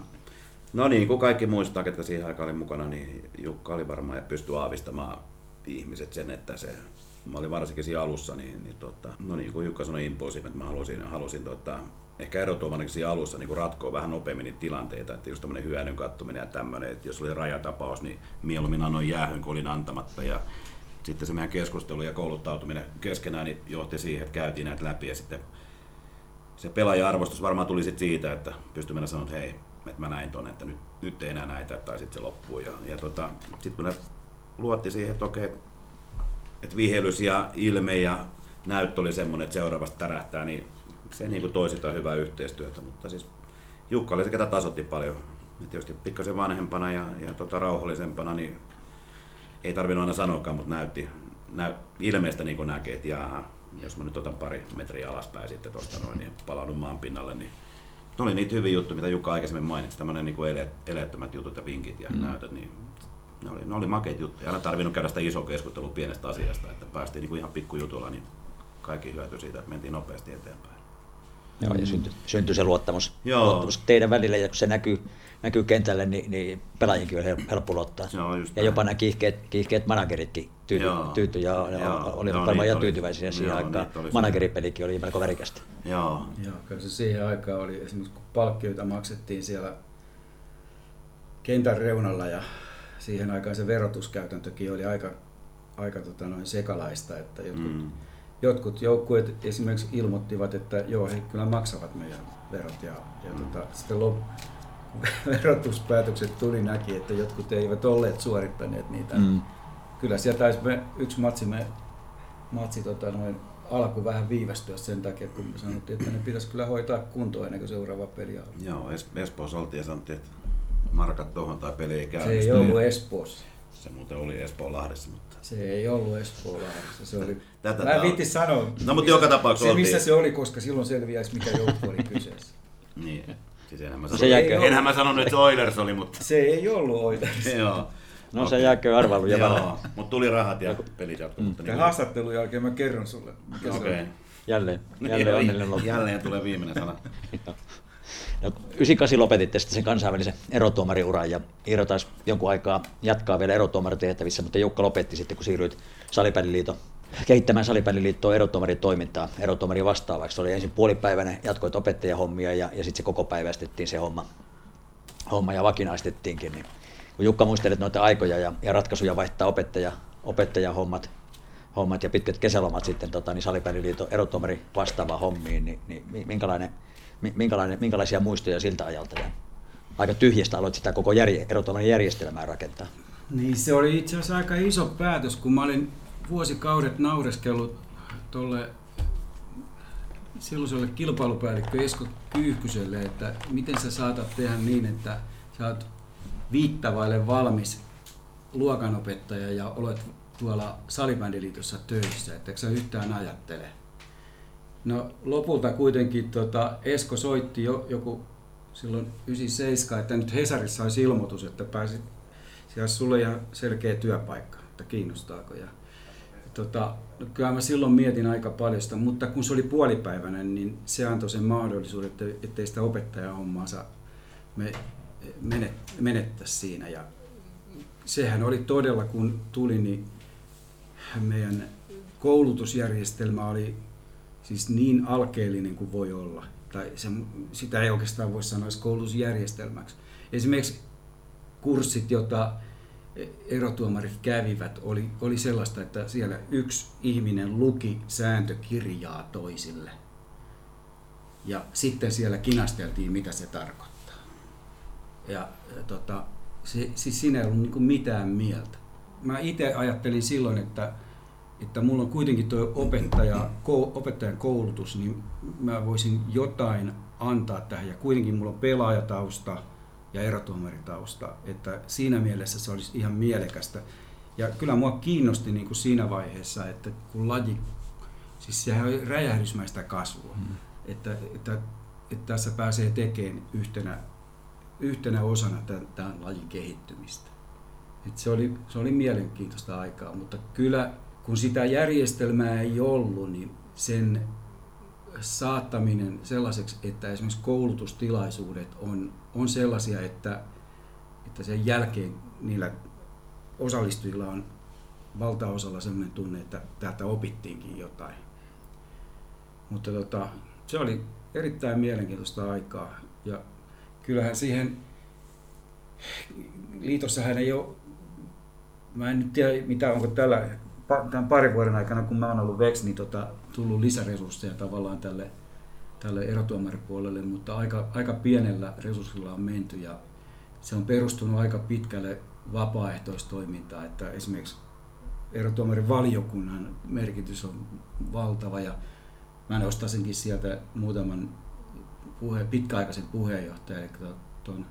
no niin kuin kaikki muistaa, ketkä siihen aikaan oli mukana, niin Jukka oli varmaan ja pystyi aavistamaan ihmiset sen, että se, mä olin varsinkin siinä alussa, niin, niin tota, no niin kuin Jukka sanoi impulsiivinen, että mä halusin, halusin tota, ehkä erotuomariksi siinä alussa niin ratkoa vähän nopeammin niitä tilanteita, että just tämmöinen hyödyn kattominen ja tämmöinen, että jos oli rajatapaus, niin mieluummin annoin jäähyn, kun olin antamatta. Ja sitten se meidän keskustelu ja kouluttautuminen keskenään niin johti siihen, että käytiin näitä läpi ja sitten se pelaaja-arvostus varmaan tuli sit siitä, että pystyi mennä sanoa, että hei, että mä näin ton, että nyt, nyt ei enää näitä, tai sitten se loppuu. Ja, ja tota, sitten kun luotti siihen, että okei, että vihelys ja ilme ja näyttö oli semmoinen, että seuraavasta tärähtää, niin se niin kuin toi sitä hyvää yhteistyötä. Mutta siis Jukka oli se, ketä tasotti paljon. Ja tietysti pikkasen vanhempana ja, ja tota, rauhallisempana, niin ei tarvinnut aina sanoakaan, mutta näytti, näy, ilmeistä niin näkee, että jaha, jos mä nyt otan pari metriä alaspäin sitten tuosta noin, niin palaudun maan pinnalle, niin ne oli niitä hyviä juttuja, mitä Jukka aikaisemmin mainitsi, tämmöinen niin ele, eleettömät jutut ja vinkit ja mm. näytöt, niin ne oli, ne oli makeita juttuja. Aina tarvinnut käydä sitä isoa keskustelua pienestä asiasta, että päästiin niin kuin ihan pikkujutulla, niin kaikki hyötyi siitä, että mentiin nopeasti eteenpäin. Joo, ja syntyi, syntyi se luottamus, Joo. luottamus teidän välillä, ja kun se näkyy, näkyy kentälle, niin, niin pelaajinkin on hel- helppo luottaa. Just ja näin. jopa nämä kiihkeät, kiihkeät manageritkin tyyty, Joo. tyyty ja, Joo. olivat Joo, varmaan ihan oli. tyytyväisiä siihen Joo, aikaan. oli. Manageripelikin oli melko värikästä. Joo, Joo, kyllä se siihen aikaan oli esimerkiksi kun palkkioita maksettiin siellä kentän reunalla ja siihen aikaan se verotuskäytäntökin oli aika, aika tota noin sekalaista, että jotkut, mm. jotkut joukkueet esimerkiksi ilmoittivat, että joo, he kyllä maksavat meidän verot ja, ja mm. tota, sitten lop, verotuspäätökset tuli näki, että jotkut eivät olleet suorittaneet niitä. Mm. Kyllä sieltä taisi me, yksi matsi, me, matsi tota noin, alku vähän viivästyä sen takia, kun me sanottiin, että ne pitäisi kyllä hoitaa kuntoon ennen kuin seuraava peli alkaa. joo Es- Espoossa oltiin ja sanottiin, että markat tuohon tai peli ei Se käynnisty. ei ollut Espoossa. Se muuten oli Espoon Lahdessa, mutta Se ei ollut Espoolahdessa. Se oli... Tätä Mä en viitti sanoa. No, mutta missä- joka tapauksessa se, missä oltiin. se oli, koska silloin selviäisi, mikä joukko oli kyseessä. niin. Siis enhän mä jääkö- enhän mä sanonut, että se Oilers oli, mutta Se ei ollut Oilers. joo. No se jääkö arvailuja Joo, vähän. mutta tuli rahat ja pelit jatkuu. mutta Tämän niin- haastattelun jälkeen mä kerron sulle. mikä se Okei. on. Jälleen, jälleen onnellinen loppu. Jälleen tulee viimeinen sana. No, 98 lopetitte sitten sen kansainvälisen erotuomariuran ja Iiro taisi jonkun aikaa jatkaa vielä erotuomaritehtävissä, mutta Jukka lopetti sitten, kun siirryit Salipäliliiton kehittämään Salipäliliittoon erotuomaritoimintaa erotuomari vastaavaksi. Se oli ensin puolipäiväinen, jatkoit opettajahommia ja, ja sitten se koko päiväistettiin se homma, homma ja vakinaistettiinkin. Niin, kun Jukka muistelet noita aikoja ja, ja ratkaisuja vaihtaa opettaja, opettajahommat hommat ja pitkät kesälomat sitten tota, niin Salipäliliiton erotuomari vastaavaan hommiin, niin, niin minkälainen, mi- minkälainen, minkälaisia muistoja siltä ajalta ja aika tyhjästä aloit sitä koko järje, erotuomarin järjestelmää rakentaa. Niin se oli itse asiassa aika iso päätös, kun mä olin vuosikaudet naureskellut tuolle silloiselle kilpailupäällikkö Esko Kyyhkyselle, että miten sä saatat tehdä niin, että sä oot viittavaille valmis luokanopettaja ja olet tuolla salibändiliitossa töissä, että sä yhtään ajattele. No lopulta kuitenkin tota, Esko soitti jo, joku silloin 97, että nyt Hesarissa olisi ilmoitus, että pääsit, siellä sulle ihan selkeä työpaikka, että kiinnostaako. Ja, tota, no kyllä mä silloin mietin aika paljon sitä, mutta kun se oli puolipäiväinen, niin se antoi sen mahdollisuuden, että, ettei sitä opettajahommaansa me, menet, menettäisi siinä. Ja sehän oli todella, kun tuli, niin meidän koulutusjärjestelmä oli siis niin alkeellinen kuin voi olla. Tai se, sitä ei oikeastaan voi sanoa koulutusjärjestelmäksi. Esimerkiksi kurssit, joita erotuomarit kävivät, oli, oli sellaista, että siellä yksi ihminen luki sääntökirjaa toisille. Ja sitten siellä kinasteltiin, mitä se tarkoittaa. Ja, tota, se, siis siinä ei ollut niin mitään mieltä. Mä itse ajattelin silloin, että, että mulla on kuitenkin tuo opettaja, opettajan koulutus, niin mä voisin jotain antaa tähän. Ja kuitenkin mulla on pelaajatausta ja erotuomaritausta, että siinä mielessä se olisi ihan mielekästä. Ja kyllä mua kiinnosti niin kuin siinä vaiheessa, että kun laji, siis sehän on räjähdysmäistä kasvua, mm. että, että, että tässä pääsee tekemään yhtenä, yhtenä osana tämän, tämän lajin kehittymistä. Et se, oli, se oli mielenkiintoista aikaa, mutta kyllä kun sitä järjestelmää ei ollut, niin sen saattaminen sellaiseksi, että esimerkiksi koulutustilaisuudet on, on sellaisia, että, että sen jälkeen niillä osallistujilla on valtaosalla sellainen tunne, että täältä opittiinkin jotain. Mutta tota, se oli erittäin mielenkiintoista aikaa ja kyllähän siihen liitossahan ei ole, mä en nyt tiedä mitä onko tällä tämän parin vuoden aikana, kun mä oon ollut VEX, niin tota, tullut lisäresursseja tavallaan tälle, tälle erotuomaripuolelle, mutta aika, aika pienellä resurssilla on menty ja se on perustunut aika pitkälle vapaaehtoistoimintaan, että esimerkiksi erotuomarin valiokunnan merkitys on valtava ja mä nostaisinkin sieltä muutaman puhe, pitkäaikaisen puheenjohtajan, eli tuon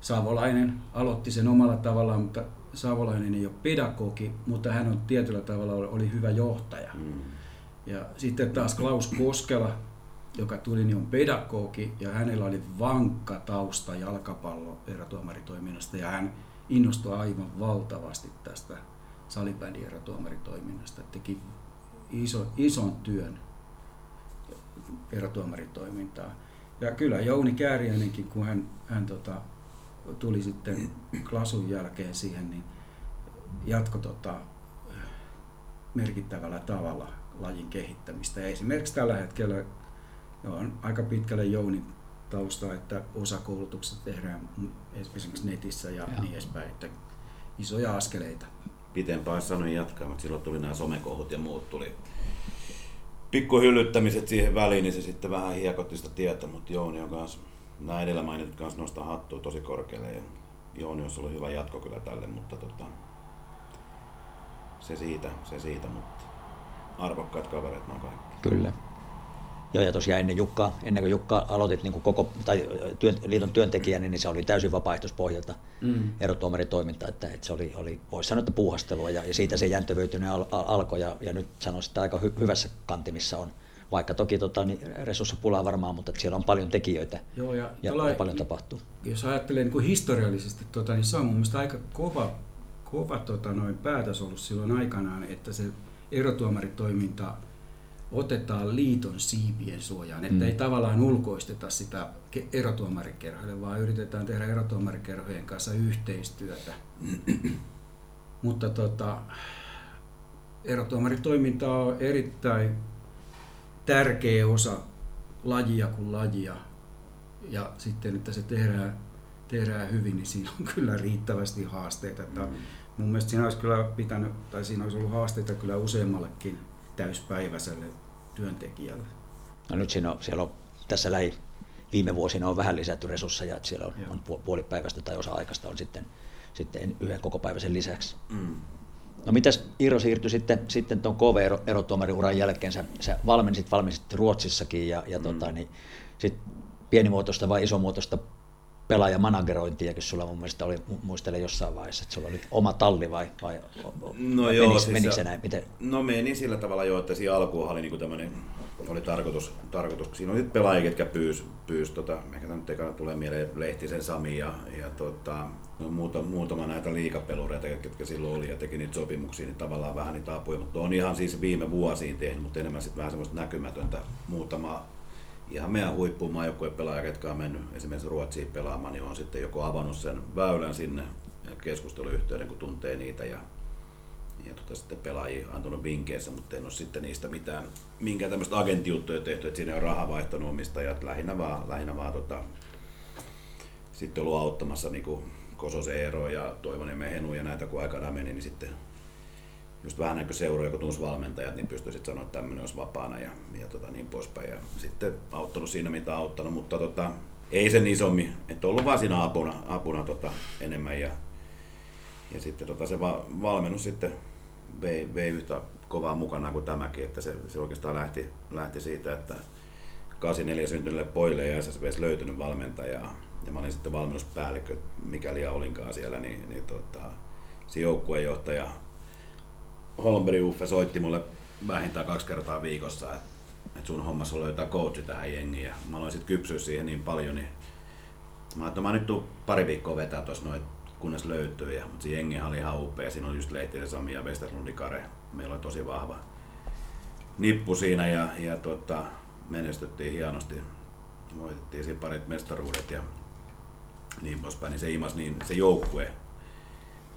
Savolainen aloitti sen omalla tavallaan, mutta Savolainen ei ole pedagogi, mutta hän on tietyllä tavalla oli hyvä johtaja. Mm. Ja sitten taas Klaus Koskela, joka tuli, niin on pedagogi ja hänellä oli vankka tausta jalkapallo erotuomaritoiminnasta ja hän innostui aivan valtavasti tästä salibändin erotuomaritoiminnasta. Teki iso, ison työn erotuomaritoimintaa. Ja kyllä Jouni Kääriäinenkin, kun hän, hän tota, tuli sitten Klasun jälkeen siihen, niin jatko tota, merkittävällä tavalla lajin kehittämistä. Ja esimerkiksi tällä hetkellä on aika pitkälle Jounin tausta, että osa koulutuksesta tehdään esimerkiksi netissä ja, ja. niin edespäin, että isoja askeleita. Pitempään olisi sanonut jatkaa, mutta silloin tuli nämä somekohut ja muut tuli pikkuhyllyttämiset siihen väliin, niin se sitten vähän hiekotti sitä tietä, mutta Jouni on kanssa nämä edellä mainitut kanssa nostaa hattua tosi korkealle ja Jouni olisi ollut hyvä jatko kyllä tälle, mutta tota, se siitä, se siitä, mutta arvokkaat kaverit nämä kaikki. Kyllä. Joo, ja tosiaan ennen, Jukka, ennen kuin Jukka aloitit niin kuin koko, tai työn, liiton työntekijä, niin se oli täysin vapaaehtoispohjalta mm. erotuomaritoiminta, että, että se oli, oli voisi sanoa, että puuhastelua, ja, ja siitä se jänttövöityminen al, al, alkoi, ja, ja nyt sanoisin, että aika hy, hyvässä kantimissa on, vaikka toki tota, niin resurssipulaa varmaan, mutta että siellä on paljon tekijöitä Joo, ja, ja, tuolla- ja paljon tapahtuu. jos ajattelee niin kuin historiallisesti, tota, niin se on mun mielestä aika kova, kova tota, noin päätös ollut silloin aikanaan, että se erotuomaritoiminta otetaan liiton siipien suojaan, että Mm. ei tavallaan ulkoisteta sitä ke- erotuomarikerhoille, vaan yritetään tehdä erotuomarikerhojen kanssa yhteistyötä. Mutta tota, erotuomaritoiminta on erittäin tärkeä osa lajia kuin lajia. Ja sitten, että se tehdään, tehdään hyvin, niin siinä on kyllä riittävästi haasteita. Että mun mielestä siinä olisi kyllä pitänyt, tai siinä olisi ollut haasteita kyllä useammallekin täyspäiväiselle työntekijälle. No nyt siinä on, siellä on tässä lähi viime vuosina on vähän lisätty resursseja, että siellä on, Joo. on pu- puolipäiväistä tai osa-aikaista on sitten, sitten yhden kokopäiväisen lisäksi. Mm. No mitäs Iiro siirtyi sitten, sitten tuon KV-erotuomariuran jälkeen, sä, sä valmensit, valmensit Ruotsissakin ja, ja mm. tota, niin, sit pienimuotoista vai isomuotoista pelaajamanagerointiakin sulla mun mielestä oli, mu- muistelen jossain vaiheessa, että sulla oli oma talli vai, vai No vai joo, menikö, siis menikö se- näin? Miten? No meni sillä tavalla jo, että siinä alkuun oli niinku tämmönen, oli tarkoitus, tarkoitus, siinä oli pelaajia, ketkä pyys, pyys tota, ehkä nyt ekana tulee mieleen Lehtisen Sami ja, ja tota, no, muuta, muutama näitä liikapelureita, ketkä silloin oli ja teki niitä sopimuksia, niin tavallaan vähän niitä apuja, mutta on ihan siis viime vuosiin tehnyt, mutta enemmän sitten vähän semmoista näkymätöntä muutama ihan meidän huippumaajoukkuepelaaja, ketkä on mennyt esimerkiksi Ruotsiin pelaamaan, niin on sitten joko avannut sen väylän sinne keskusteluyhteyden, kun tuntee niitä ja ja tota, sitten pelaajia antanut vinkkeissä, mutta en ole sitten niistä mitään, minkään tämmöistä agenttiuttuja tehty, että siinä ole raha vaihtanut omistajat, lähinnä vaan, lähinnä vaan tota, sitten ollut auttamassa niin Kososen Eero ja Toivonen Henu ja näitä kun aikanaan meni, niin sitten just vähän näin kuin seuroja, kun tunsi valmentajat, niin pystyi sitten sanoa, että tämmöinen olisi vapaana ja, ja tota, niin poispäin. Ja sitten auttanut siinä, mitä auttanut, mutta tota, ei sen isommin, että ollut vaan siinä apuna, apuna tota, enemmän ja, ja sitten tota, se va- valmennus sitten vei, vei yhtä kovaa mukana kuin tämäkin, että se, se oikeastaan lähti, lähti siitä, että 84 syntyneelle pojille ei SSVs löytynyt valmentajaa. Ja mä olin sitten valmennuspäällikkö, mikäli olinkaan siellä, niin, niin tota, se joukkueenjohtaja Holmberg Uffe soitti mulle vähintään kaksi kertaa viikossa, että, että sun hommassa on löytää coachi tähän jengiin. Ja mä aloin sitten kypsyä siihen niin paljon, niin mä että mä nyt tuun pari viikkoa vetää tuossa noin, kunnes löytyy. Ja, mutta se jengi oli ihan upea. Siinä oli just Lehtinen Sami ja Westerlundi Kare. Meillä oli tosi vahva nippu siinä ja, ja tota, menestyttiin hienosti. Voitettiin siinä parit mestaruudet ja niin poispäin. Niin se imas niin, se joukkue,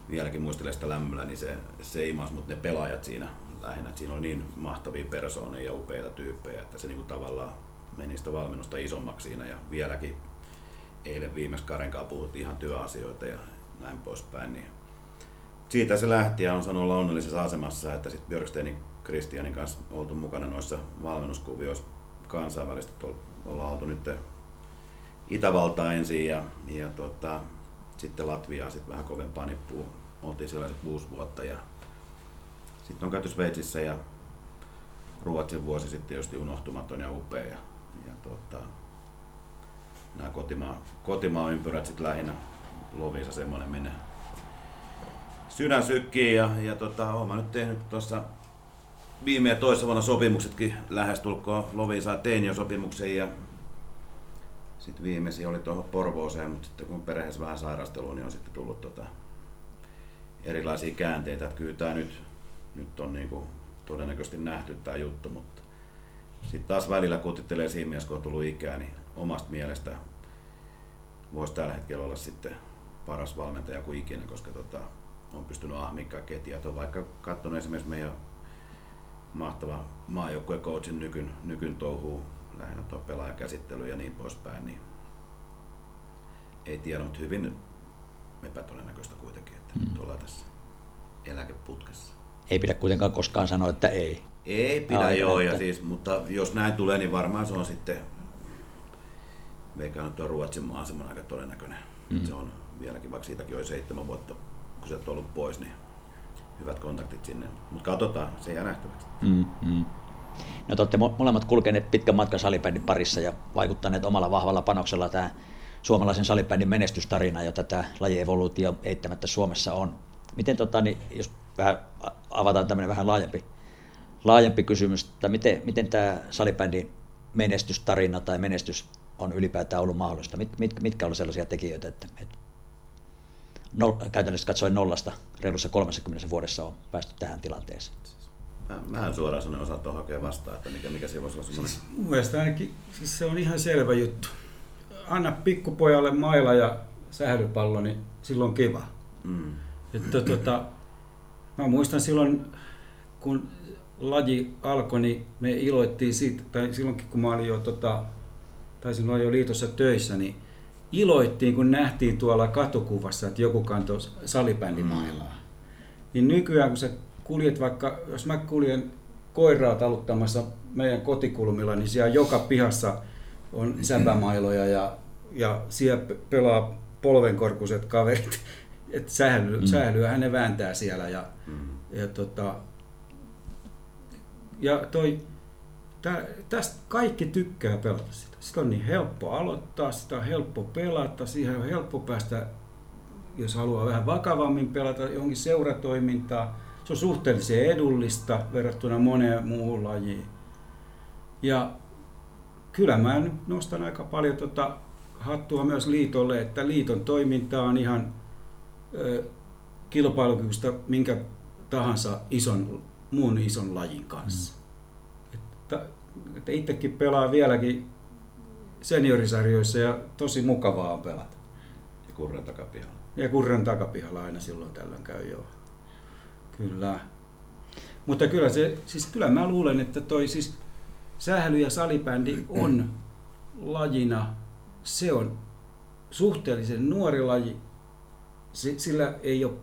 vieläkin muistelen sitä lämmöllä, niin se, se imas, mutta ne pelaajat siinä lähinnä, että siinä oli niin mahtavia persoonia ja upeita tyyppejä, että se niinku tavallaan meni sitä valmennusta isommaksi siinä ja vieläkin eilen viimeksi Karen kanssa puhuttiin ihan työasioita ja näin poispäin. Niin siitä se lähti ja on saanut olla onnellisessa asemassa, että sitten Björksteinin Kristianin kanssa oltu mukana noissa valmennuskuvioissa kansainvälisesti. Ollaan oltu nyt Itävaltaa ensin ja, ja tota, sitten Latviaa sitten vähän kovempaa nippua. Oltiin siellä sit kuusi vuotta ja sitten on käyty Sveitsissä ja Ruotsin vuosi sitten just unohtumaton ja upea. Ja, ja tota, nämä kotimaa, kotimaan ympyrät sitten lähinnä Lovisa semmoinen menee sydän sykkii ja, ja tota, olen nyt tehnyt tuossa viime ja toissa vuonna sopimuksetkin lähestulkoon Lovisaa tein jo sopimuksen ja sitten viimeisin oli tuohon Porvooseen, mutta sitten kun perheessä vähän sairastelua, niin on sitten tullut tota erilaisia käänteitä. Että kyllä tämä nyt, nyt on niinku todennäköisesti nähty tämä juttu, mutta sitten taas välillä kutittelee siinä mielessä, kun on tullut ikää, niin omasta mielestä voisi tällä hetkellä olla sitten paras valmentaja kuin ikinä, koska tota, on pystynyt ahmikaa ketjat. On vaikka katsonut esimerkiksi meidän mahtava maajoukkueen coachin nykyn, nykyn touhuu, lähinnä tuo pelaajakäsittely ja niin poispäin, niin ei tiedä, mutta hyvin epätodennäköistä kuitenkin, mm. ollaan tässä eläkeputkessa. Ei pidä kuitenkaan koskaan sanoa, että ei. Ei pidä Aivan, joo, ja että- siis, mutta jos näin tulee, niin varmaan se on sitten, veikkaan, että Ruotsin maa on aika todennäköinen. Mm. Se on vieläkin, vaikka siitäkin oli seitsemän vuotta, kun se on ollut pois, niin hyvät kontaktit sinne. Mutta katsotaan, se jää nähtäväksi. Mm, mm. No te olette mo- molemmat kulkeneet pitkän matkan salibändin parissa ja vaikuttaneet omalla vahvalla panoksella tähän suomalaisen salibändin menestystarina, jota tämä lajievoluutio eittämättä Suomessa on. Miten tota, niin, jos vähän avataan tämmöinen vähän laajempi, laajempi kysymys, että miten, miten tämä salibändin menestystarina tai menestys on ylipäätään ollut mahdollista? Mit, mit, mitkä ovat sellaisia tekijöitä, että, että nol, käytännössä katsoen nollasta reilussa 30 vuodessa on päästy tähän tilanteeseen? En suoraan sanoen osaa tuohon hakea vastaan, että mikä, mikä se voisi olla semmoinen. Siis, mun mielestä ainakin siis se on ihan selvä juttu. Anna pikkupojalle maila ja sählypallo, niin silloin kiva. Mm. Että, tota, mä muistan silloin, kun laji alkoi, niin me iloittiin siitä, tai silloinkin kun mä olin jo, tota, tai silloin jo liitossa töissä, niin iloittiin, kun nähtiin tuolla katukuvassa, että joku kantoi salibändimailaa. Niin nykyään, kun sä kuljet vaikka, jos mä kuljen koiraa taluttamassa meidän kotikulmilla, niin siellä joka pihassa on säpämailoja ja, ja siellä pelaa polvenkorkuiset kaverit. Et sähly, mm. sählyähän ne vääntää siellä ja, mm. ja tota, ja toi, tä, tästä kaikki tykkää pelata sitä. Sitä on niin helppo aloittaa, sitä on helppo pelata, siihen on helppo päästä, jos haluaa vähän vakavammin pelata johonkin seuratoimintaa. Se on suhteellisen edullista verrattuna moneen muuhun lajiin. Ja kyllä mä nyt nostan aika paljon tota hattua myös liitolle, että liiton toiminta on ihan kilpailukykyistä minkä tahansa ison muun ison lajin kanssa. Mm. Että, että itsekin pelaa vieläkin seniorisarjoissa ja tosi mukavaa on pelata. Ja kurren takapihalla. Ja kurren takapihalla aina silloin tällöin käy joo. Kyllä. Mutta kyllä se, siis kyllä mä luulen, että toi siis sähly- ja salibändi on lajina, se on suhteellisen nuori laji, sillä ei ole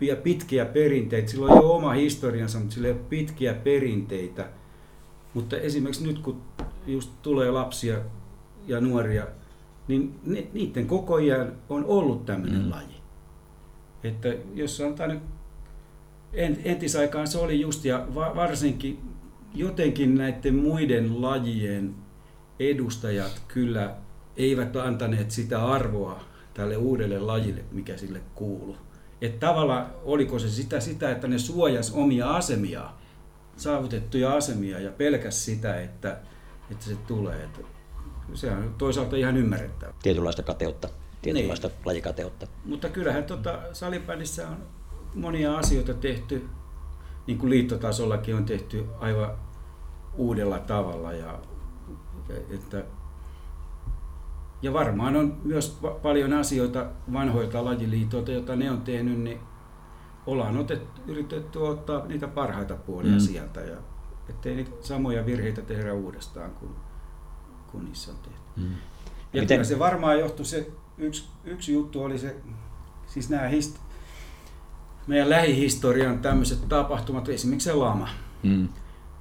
vielä pitkiä perinteitä. Sillä on jo oma historiansa, mutta sillä ei ole pitkiä perinteitä. Mutta esimerkiksi nyt, kun just tulee lapsia ja nuoria, niin niiden koko ajan on ollut tämmöinen mm. laji. Että jos sanotaan nyt, entisaikaan se oli just, ja varsinkin jotenkin näiden muiden lajien edustajat kyllä eivät antaneet sitä arvoa tälle uudelle lajille, mikä sille kuuluu. Että tavallaan oliko se sitä, sitä, että ne suojas omia asemia, saavutettuja asemia ja pelkäs sitä, että, että se tulee. Että se on toisaalta ihan ymmärrettävä. Tietynlaista kateutta, tietynlaista niin. lajikateutta. Mutta kyllähän tota, salibändissä on monia asioita tehty, niin kuin liittotasollakin on tehty aivan uudella tavalla. Ja, että ja varmaan on myös paljon asioita vanhoilta lajiliitoilta, joita ne on tehnyt, niin ollaan otettu, yritetty ottaa niitä parhaita puolia mm. sieltä, ja ettei niitä samoja virheitä tehdä uudestaan kuin, kuin niissä on tehty. Mm. Ja Miten? kyllä se varmaan johtui se, yksi, yksi juttu oli se, siis nämä hist, meidän lähihistorian tämmöiset tapahtumat, esimerkiksi se lama. Mm.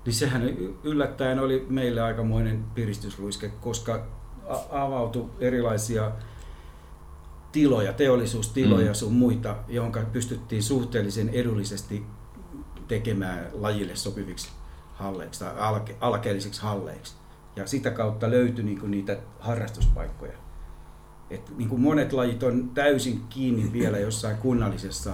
Niin sehän yllättäen oli meille aikamoinen piristysruiske, koska avautui erilaisia tiloja, teollisuustiloja mm. sun muita, jonka pystyttiin suhteellisen edullisesti tekemään lajille sopiviksi halleiksi tai alke, alkeellisiksi halleiksi. Ja sitä kautta löytyi niin niitä harrastuspaikkoja. Et niin kuin monet lajit on täysin kiinni vielä jossain kunnallisessa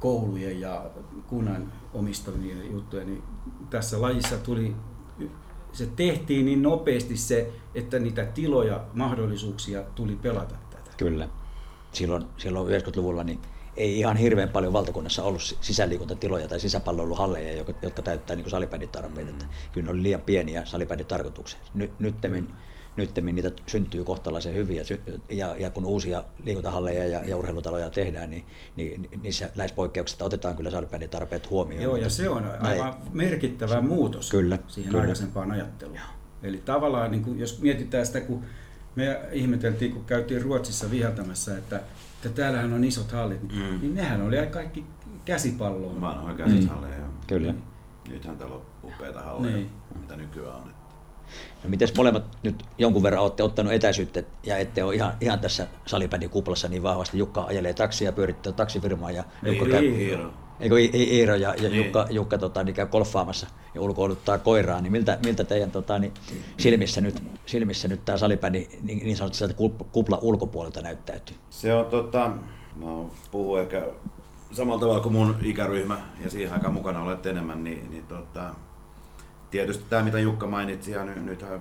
koulujen ja kunnan omistamien juttuja, niin tässä lajissa tuli se tehtiin niin nopeasti se, että niitä tiloja, mahdollisuuksia tuli pelata tätä. Kyllä. Silloin, silloin 90-luvulla niin ei ihan hirveän paljon valtakunnassa ollut sisäliikuntatiloja tai sisäpalloiluhalleja, jotka, jotka täyttää niin salibändin tarpeita. Mm. Kyllä ne oli liian pieniä salibändin tarkoituksia. Nyt, nyttemmin, mm nyt niitä syntyy kohtalaisen hyvin ja, ja, ja kun uusia liikuntahalleja ja, ja urheilutaloja tehdään, niin, niin niissä lähes poikkeuksista otetaan kyllä salibändin tarpeet huomioon. Joo, ja se on aivan näin. merkittävä muutos kyllä, siihen kyllä. aikaisempaan ajatteluun. Joo. Eli tavallaan, niin kuin, jos mietitään sitä, kun me ihmeteltiin, kun käytiin Ruotsissa viheltämässä, että, että täällähän on isot hallit, niin, mm. niin nehän oli kaikki käsipalloa. Vanhoja käsishalleja, mm. Kyllä. Nythän täällä on upeita halleja, niin. mitä nykyään on. No miten molemmat nyt jonkun verran olette ottanut etäisyyttä ja ette ole ihan, ihan tässä salibändin kuplassa niin vahvasti. Jukka ajelee taksia ja pyörittää taksifirmaa ja Jukka käy, Iiro. Eikö Iiro ja, ja niin. Jukka, Jukka tota, niin käy golfaamassa ja ulkoiluttaa koiraa, niin miltä, miltä teidän tota, niin silmissä, nyt, silmissä nyt tämä salibändi niin, niin sanotusti kupla ulkopuolelta näyttäytyy? Se on tota, mä puhun ehkä samalla tavalla kuin mun ikäryhmä ja siihen aikaan mukana olet enemmän, niin, niin tota, tietysti tämä mitä Jukka mainitsi, ja nyt, nythän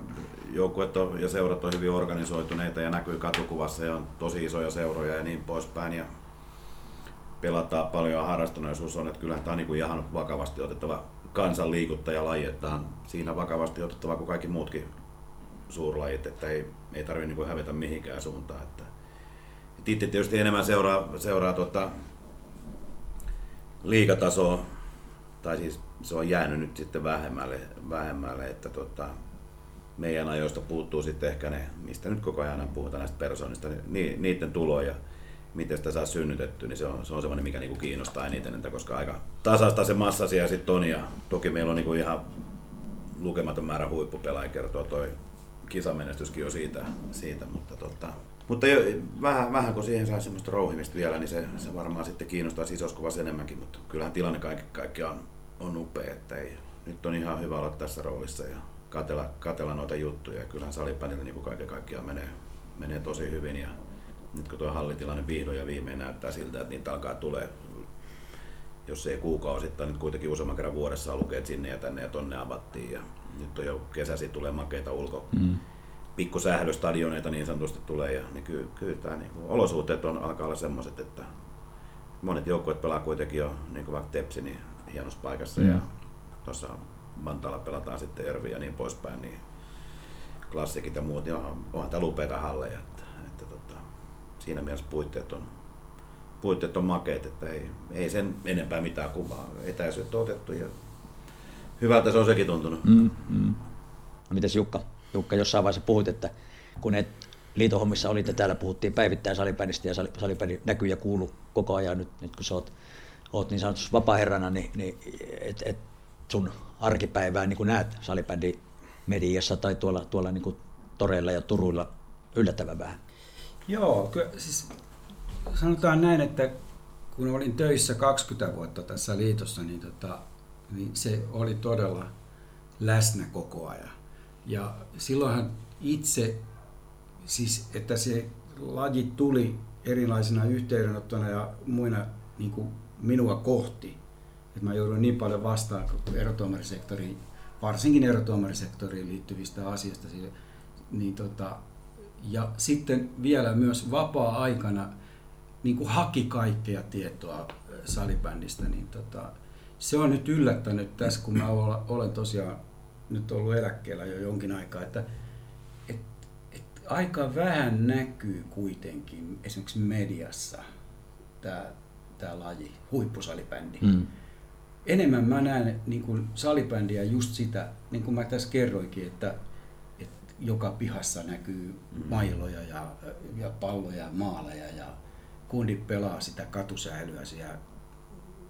joukkueet ja seurat on hyvin organisoituneita ja näkyy katukuvassa ja on tosi isoja seuroja ja niin poispäin. Ja pelataan paljon ja harrastuneisuus on, että kyllähän tämä on niin kuin ihan vakavasti otettava kansan liikuttajalaji, että on siinä vakavasti otettava kuin kaikki muutkin suurlajit, että ei, ei tarvitse niin hävetä mihinkään suuntaan. Että, itse tietysti enemmän seuraa, seuraa tuota, liikatasoa, tai siis se on jäänyt nyt sitten vähemmälle, vähemmälle että tota, meidän ajoista puuttuu sitten ehkä ne, mistä nyt koko ajan puhutaan näistä persoonista, niin niiden tuloja, miten sitä saa synnytetty, niin se on, se on semmoinen, mikä niinku kiinnostaa eniten, että koska aika tasasta se massa siellä sitten on, ja toki meillä on niinku ihan lukematon määrä huippupelaajia, kertoo toi kisamenestyskin jo siitä, siitä mutta, tota, mutta jo, vähän, vähän kun siihen saa semmoista rouhimista vielä, niin se, se varmaan sitten kiinnostaa isoskuvassa enemmänkin, mutta kyllähän tilanne kaikki, kaikki on, on upea, että ei, nyt on ihan hyvä olla tässä roolissa ja katella, katella noita juttuja. Kyllähän salipänillä niin kaiken kaikkiaan menee, menee tosi hyvin ja nyt kun tuo hallitilanne vihdoin ja viimein näyttää siltä, että niitä alkaa tulee jos ei kuukausittain, nyt kuitenkin useamman kerran vuodessa lukee sinne ja tänne ja tonne avattiin ja nyt on jo kesäsi tulee makeita ulko, mm. Pikkusählöstadioneita niin sanotusti tulee ja niin kyllä, kyllä tämä niin kuin, olosuhteet on, alkaa olla semmoiset, että monet joukkueet pelaa kuitenkin jo niin kuin vaikka Tepsi niin hienossa paikassa mm. ja tuossa Vantaalla pelataan sitten Ervi ja niin poispäin, niin klassikit ja muut, niin onhan, onhan tämä upeita halleja. Että, että tota, siinä mielessä puitteet on, puitteet on makeet, että ei, ei sen enempää mitään kuvaa. Etäisyyttä on otettu ja hyvältä se on sekin tuntunut. Mm, mm. Mites Jukka? Jukka jossain vaiheessa puhuit, että kun et liitohommissa olitte täällä, puhuttiin päivittäin salibändistä ja salibändi näkyy ja kuuluu koko ajan nyt, nyt kun sä oot, oot niin sanotusti vapaa-herrana, niin, niin et, et sun arkipäivää niin näet salibändi mediassa tai tuolla, tuolla niin toreilla ja turuilla yllättävän vähän? Joo, kyllä, siis sanotaan näin, että kun olin töissä 20 vuotta tässä liitossa, niin, tota, niin se oli todella läsnä koko ajan. Ja silloinhan itse, siis että se laji tuli erilaisina yhteydenottona ja muina niin kuin minua kohti, että mä joudun niin paljon vastaan erotuomarisektoriin, varsinkin erotuomarisektoriin liittyvistä asioista. Niin tota, ja sitten vielä myös vapaa-aikana niin kuin haki kaikkea tietoa salibändistä, niin tota, se on nyt yllättänyt tässä, kun mä olen tosiaan nyt ollut eläkkeellä jo jonkin aikaa, että et, et aika vähän näkyy kuitenkin esimerkiksi mediassa tämä tämä laji, huippusalibändi. Mm enemmän mä näen niin kuin salibändiä just sitä, niin kuin mä tässä kerroinkin, että, että joka pihassa näkyy mm. mailoja ja, ja palloja ja maaleja ja kundit pelaa sitä katusäilyä siellä.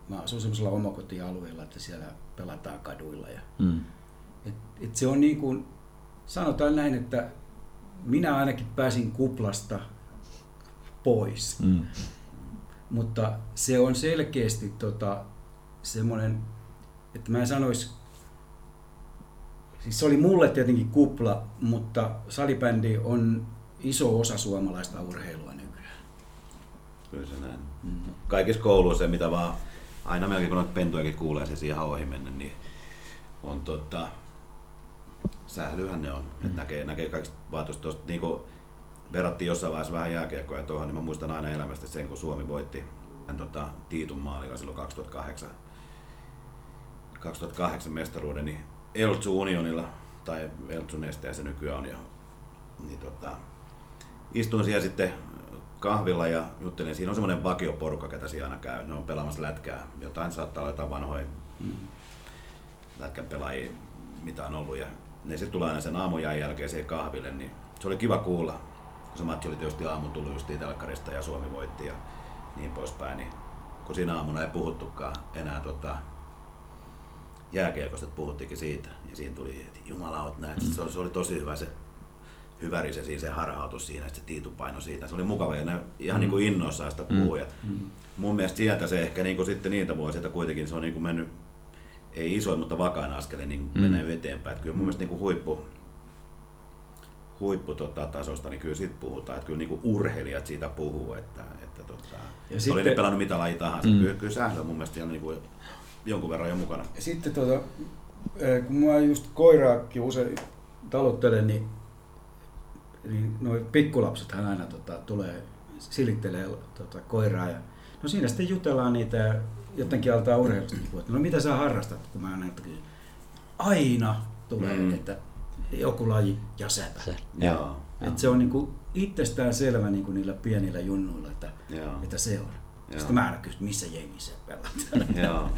Mä asun semmoisella omakotialueella, että siellä pelataan kaduilla. Ja, mm. Et, et se on niin kuin, sanotaan näin, että minä ainakin pääsin kuplasta pois. Mm. Mutta se on selkeästi tota, semmoinen, että mä en sanoisi, siis se oli mulle tietenkin kupla, mutta salibändi on iso osa suomalaista urheilua nykyään. Kyllä se näin. Mm. Kaikissa kouluissa, mitä vaan, aina melkein kun noita pentujakin kuulee se ihan ohi mennä, niin on tota, sählyhän ne on. Mm. Että näkee, näkee kaikista vaatuista tuosta, niin kuin verrattiin jossain vaiheessa vähän jääkiekkoja tuohon, niin mä muistan aina elämästä sen, kun Suomi voitti tota, Tiitun maalilla silloin 2008 2008 mestaruuden niin Eltsu Unionilla, tai Eltsu Nesteen se nykyään on, ja, niin tota, istuin siellä sitten kahvilla ja juttelin, siinä on semmoinen vakioporukka, ketä siellä aina käy, ne on pelaamassa lätkää, jotain saattaa olla jotain vanhoja mm. lätkän pelaajia, mitä on ollut, ja ne sitten tulee aina sen aamujan jälkeen siihen kahville, niin se oli kiva kuulla, kun se matsi oli tietysti aamu tullut just telkkarista ja Suomi voitti ja niin poispäin, niin kun siinä aamuna ei puhuttukaan enää tota, jääkiekosta puhuttiinkin siitä. Ja siinä tuli, että jumala oot näet. Se, oli, se oli tosi hyvä se hyväri se, siinä, se harhautus siinä, että se tiitupaino siitä. Se oli mukava ja ne ihan mm. niin kuin innoissaan sitä. Mm. mm. Mun mielestä sieltä se ehkä niin kuin sitten niitä vuosia, kuitenkin se on niin kuin mennyt, ei isoin, mutta vakaan askeleen niin mm. menee eteenpäin. Että kyllä mun mielestä niin kuin huippu, huipputasosta, tota, tasosta, niin kyllä siitä puhutaan. Että kyllä niin kuin urheilijat siitä puhuu, että, että tota, Ja oli sitten- ne pelannut mitä laji tahansa. Mm. Kyllä, kyllä sählö on mun mielestä niin kuin jonkun verran jo mukana. Ja sitten tota, eh, kun mä just koiraakin usein talottelen, niin, niin noin pikkulapsethan aina tota, tulee silittelee tota, koiraa. Ja, no siinä sitten jutellaan niitä ja jotenkin altaa urheilusta. niin että No mitä sä harrastat, kun mä aina kysyn. Aina tulee, Mm. että joku laji ja säpä. Se, Joo. Et se on niinku itsestään selvä niinku niillä pienillä junnuilla, että, Joo. että se on. Joo. Sitten mä aina kysyn, missä jengissä pelaat. Joo.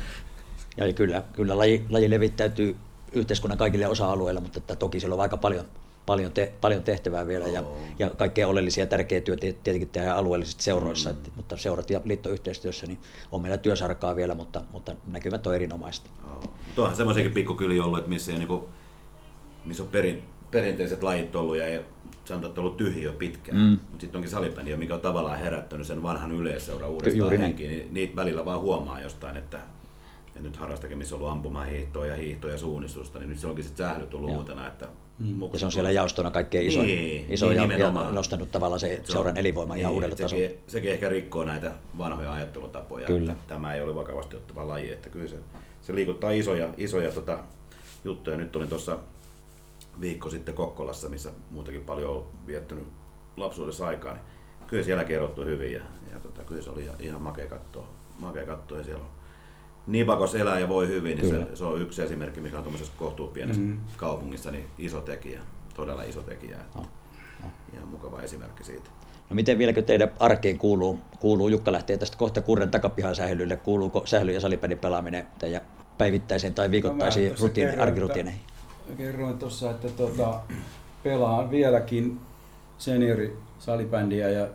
Ja kyllä, kyllä laji, laji levittäytyy yhteiskunnan kaikille osa-alueille, mutta että toki siellä on aika paljon, paljon, te, paljon tehtävää vielä ja, ja kaikkea oleellisia tärkeä työ tietenkin tehdään alueellisesti seuroissa, mm. että, mutta seurat ja liittoyhteistyössä niin on meillä työsarkaa vielä, mutta, mutta näkymät on erinomaista. Joo. Mutta onhan semmoisiakin pikkukyliä ollut, että missä, ei niinku, missä on perin, perinteiset lajit ollut ja ei, sanotaan, että on ollut tyhjiä jo pitkään. Mm. Mutta sitten onkin salibändiä, mikä on tavallaan herättänyt sen vanhan yleisseura uudestaan näin. henkiin, niin niitä välillä vaan huomaa jostain, että, että nyt harrastakin, missä on ollut ampumahiihtoa ja hiihtoa ja suunnistusta, niin nyt se onkin sitten sähly tullut Joo. uutena. Että Ja se on siellä jaostona kaikkein isoin, Niin, isoin niin ja, ja nimenomaan. nostanut tavallaan se, se seuran elinvoiman ihan niin, uudelle et tasolle. Sekin, sekin, ehkä rikkoo näitä vanhoja ajattelutapoja, Kyllä. että tämä ei ole vakavasti ottava laji, että kyllä se, se liikuttaa isoja, isoja tota, juttuja. Nyt olin tuossa viikko sitten Kokkolassa, missä muutenkin paljon on viettänyt lapsuudessa aikaa, niin kyllä siellä kerrottu hyvin ja, ja tota, kyllä se oli ihan, ihan makea katsoa, makea katsoa ja siellä on Nipakos elää ja voi hyvin, niin se, se, on yksi esimerkki, mikä on tuommoisessa kohtuupienessä mm. kaupungissa, niin iso tekijä, todella iso tekijä. No, Ihan mukava esimerkki siitä. No miten vieläkö teidän arkeen kuuluu, kuuluu Jukka lähtee tästä kohta Kurren takapihan sählylle, kuuluuko sähly- ja salipelin pelaaminen teidän päivittäiseen tai viikoittaisiin No kerroin, arkirutiineihin? että- Kerroin tuossa, että tota, pelaan vieläkin seniori salibändiä ja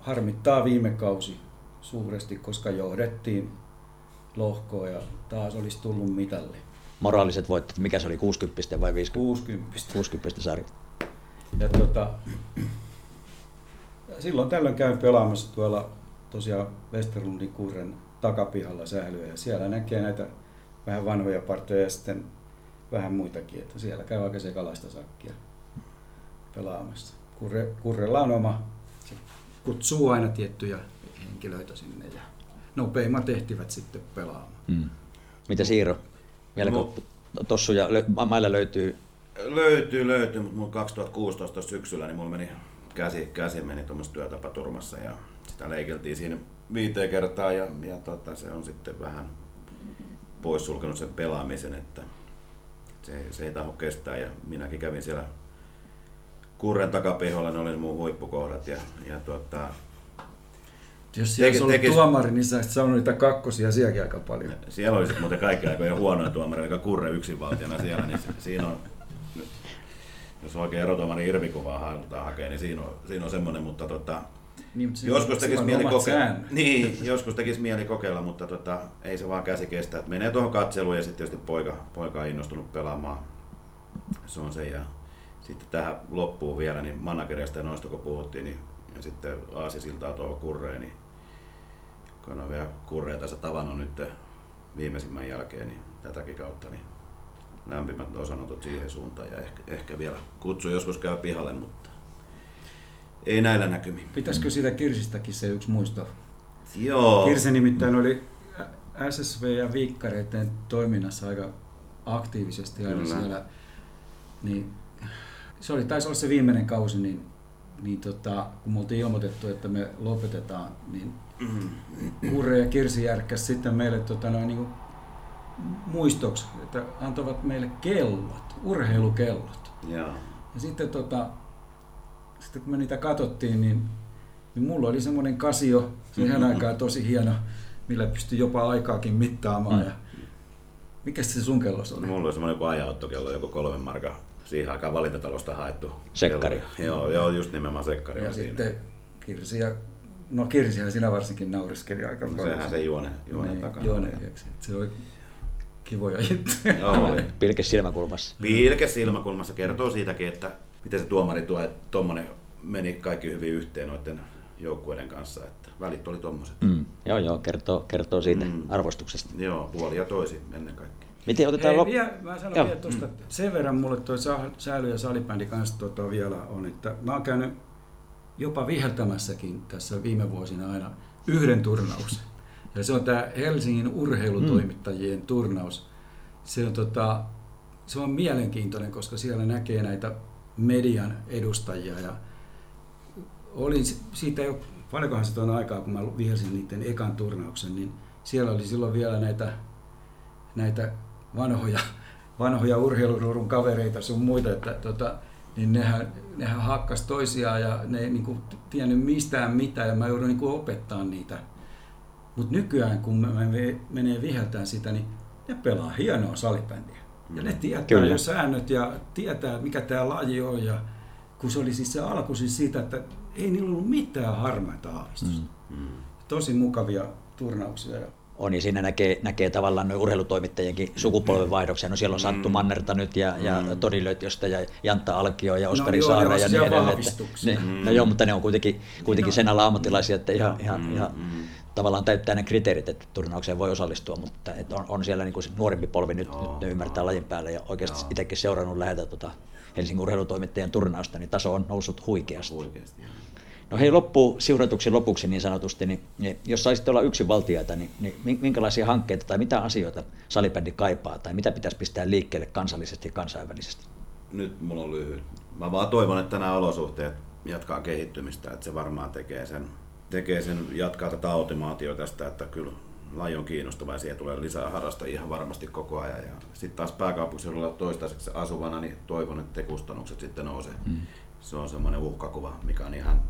harmittaa viime kausi suuresti, koska johdettiin lohkoa ja taas olisi tullut mitalle. Moraaliset voitteet, mikä se oli, 60 vai 50? 60. 60 sarja. Ja tota, silloin tällöin käyn pelaamassa tuolla tosiaan Westerlundin kurren takapihalla sählyä ja siellä näkee näitä vähän vanhoja partoja ja sitten vähän muitakin, että siellä käy aika sekalaista sakkia pelaamassa. Kurre, kurrella on oma, se kutsuu aina tiettyjä henkilöitä sinne nopeimmat ehtivät sitten pelaamaan. Mm. Mitä Siiro? Vieläkö No. tossuja lö- mailla löytyy? Löytyy, löytyy, mutta mulla 2016 tuossa syksyllä, niin mulla meni käsi, käsi meni tuommoisessa työtapaturmassa ja sitä leikeltiin siinä viiteen kertaa ja, ja tota, se on sitten vähän poissulkenut sen pelaamisen, että se, se ei taho kestää ja minäkin kävin siellä Kurren takapiholla, ne oli mun huippukohdat ja, ja tota, Jos siellä Teki- olisi tekis- tuomari, niin sä olisit saanut niitä kakkosia sielläkin aika paljon. Siellä oli sitten muuten kaikki aikojen huonoin tuomari, joka kurre yksinvaltiona siellä, niin siinä on, jos oikein erotuomari irvikuvaa halutaan hakea, niin siinä on, siinä on semmoinen, mutta tota, Niin, mutta joskus tekisi mieli kokeilla. Niin, joskus tekisi mieli kokeilla, mutta tota, ei se vaan käsi kestä. Et menee tuohon katseluun ja sitten tietysti poika, poika on innostunut pelaamaan. Se on se ja sitten tähän loppuun vielä, niin managerista ja noista kun puhuttiin, niin ja sitten Aasisiltaa tuohon kurreen, niin kun on vielä kurreja tässä tavannut nyt viimeisimmän jälkeen, niin tätäkin kautta, niin lämpimät osanotot siihen suuntaan ja ehkä, ehkä vielä kutsu joskus käy pihalle, mutta ei näillä näkymin. Pitäisikö siitä Kirsistäkin se yksi muisto? Joo. Kirsi nimittäin oli SSV ja Viikkareiden toiminnassa aika aktiivisesti aina Kyllä. siellä. Niin, se oli, taisi olla se viimeinen kausi, niin, niin tota, kun me oltiin ilmoitettu, että me lopetetaan, niin Kurre ja Kirsi järkkäs sitten meille tota, noin, niin muistoksi, että antavat meille kellot, urheilukellot. Joo. Ja sitten, tota, sitten kun me niitä katsottiin, niin, niin mulla oli semmoinen kasio, siihen aikaan tosi hieno, millä pystyi jopa aikaakin mittaamaan. Mm. Ja, mikä se sun kellos oli? Mulla oli semmoinen joku ajanottokello, joku kolmen markan siihen aikaan valintatalosta haettu. Sekkari. kello. Joo, joo, just nimenomaan sekkari. Ja on siinä. sitten Kirsi ja, no Kirsihän sinä varsinkin nauriskeli aika paljon. sehän se juone, juone niin, takana. juone, se oli kivoja juttuja. Joo, oli. Pilke silmäkulmassa. Pilke silmäkulmassa kertoo siitäkin, että miten se tuomari tuo, että tommonen meni kaikki hyvin yhteen noiden joukkueiden kanssa, että välit oli tommoset. Mm. Joo, joo, kertoo, kertoo siitä Mm. arvostuksesta. Joo, puoli ja toisi ennen kaikkea. Miten otetaan Hei, lop... vielä, mä sanon Joo. vielä tuosta, mm. sen verran mulle toi säily- ja salibändi kanssa tota vielä on, että mä oon käynyt jopa viheltämässäkin tässä viime vuosina aina yhden turnauksen. Ja se on tämä Helsingin urheilutoimittajien mm. turnaus. Se on, tota, se on mielenkiintoinen, koska siellä näkee näitä median edustajia ja olin si- siitä jo, paljonkohan se on aikaa, kun mä vihelsin niiden ekan turnauksen, niin siellä oli silloin vielä näitä, näitä vanhoja, vanhoja urheiluruudun kavereita sun muita, että tota, niin nehän, nehän hakkas toisiaan ja ne ei niin kuin, tiennyt mistään mitään ja mä joudun niin kuin, opettaa niitä. Mutta nykyään kun mä me- menee viheltään sitä, niin ne pelaa hienoa salibändiä. Ja ne tietää Kyllä. jo säännöt ja tietää mikä tämä laji on ja kun se oli siis se alku siis siitä, että ei niillä ollut mitään harmaita aavistusta. Mm. Tosi mukavia turnauksia. Ja on, ja siinä näkee, näkee tavallaan noin urheilutoimittajienkin sukupolvenvaihdoksia. No siellä on Santtu Mannerta nyt ja, ja Tori Lötjöstä ja Jantta Alkio ja Oskari joo, ne on Saara ja niin edelleen. Että, ne, no joo, mutta ne on kuitenkin, kuitenkin sen ala ammattilaisia, että ihan, ihan, ihan tavallaan täyttää ne kriteerit, että turnaukseen voi osallistua, mutta että on, on siellä niin kuin se nuorempi polvi nyt, nyt ne ymmärtää lajin päälle ja oikeasti itsekin seurannut läheltä tota Helsingin urheilutoimittajien turnausta, niin taso on noussut huikeasti. Oikeasti. joo. No hei, loppu siunatuksi lopuksi niin sanotusti, niin, niin jos saisitte olla yksin valtiaita, niin, niin min- minkälaisia hankkeita tai mitä asioita salibändi kaipaa tai mitä pitäisi pistää liikkeelle kansallisesti ja kansainvälisesti? Nyt mulla on lyhyt. Mä vaan toivon, että nämä olosuhteet jatkaa kehittymistä, että se varmaan tekee sen, tekee sen jatkaa tätä automaatio tästä, että kyllä laji on kiinnostava ja siihen tulee lisää harrastajia ihan varmasti koko ajan. Ja sitten taas pääkaupunkiseudulla toistaiseksi asuvana, niin toivon, että te kustannukset sitten nousee. Mm. Se on semmoinen uhkakuva, mikä on ihan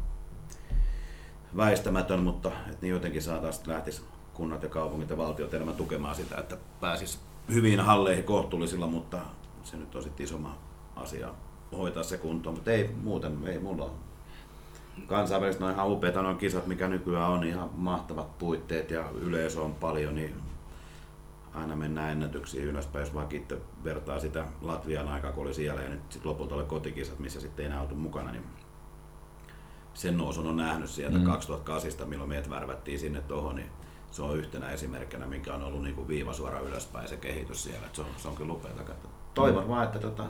väistämätön, mutta että niin jotenkin saataisiin lähtisi kunnat ja kaupungit ja valtiot enemmän tukemaan sitä, että pääsis hyviin halleihin kohtuullisilla, mutta se nyt on sitten isomma asia hoitaa se kuntoon, mutta ei muuten, ei mulla on kansainvälisesti on ihan upeita noin kisat, mikä nykyään on, ihan mahtavat puitteet ja yleisö on paljon, niin aina mennään ennätyksiin ylöspäin, jos vaikka vertaa sitä Latvian aikaa, kun oli siellä ja nyt sit lopulta oli kotikisat, missä sitten ei enää oltu mukana, niin sen nousun on nähnyt sieltä mm. 2008, milloin meidät värvättiin sinne tuohon, niin se on yhtenä esimerkkinä, mikä on ollut niin kuin viivasuora ylöspäin se kehitys siellä. Et se, on, se on kyllä katsoa. Toivon mm. vaan, että, tota,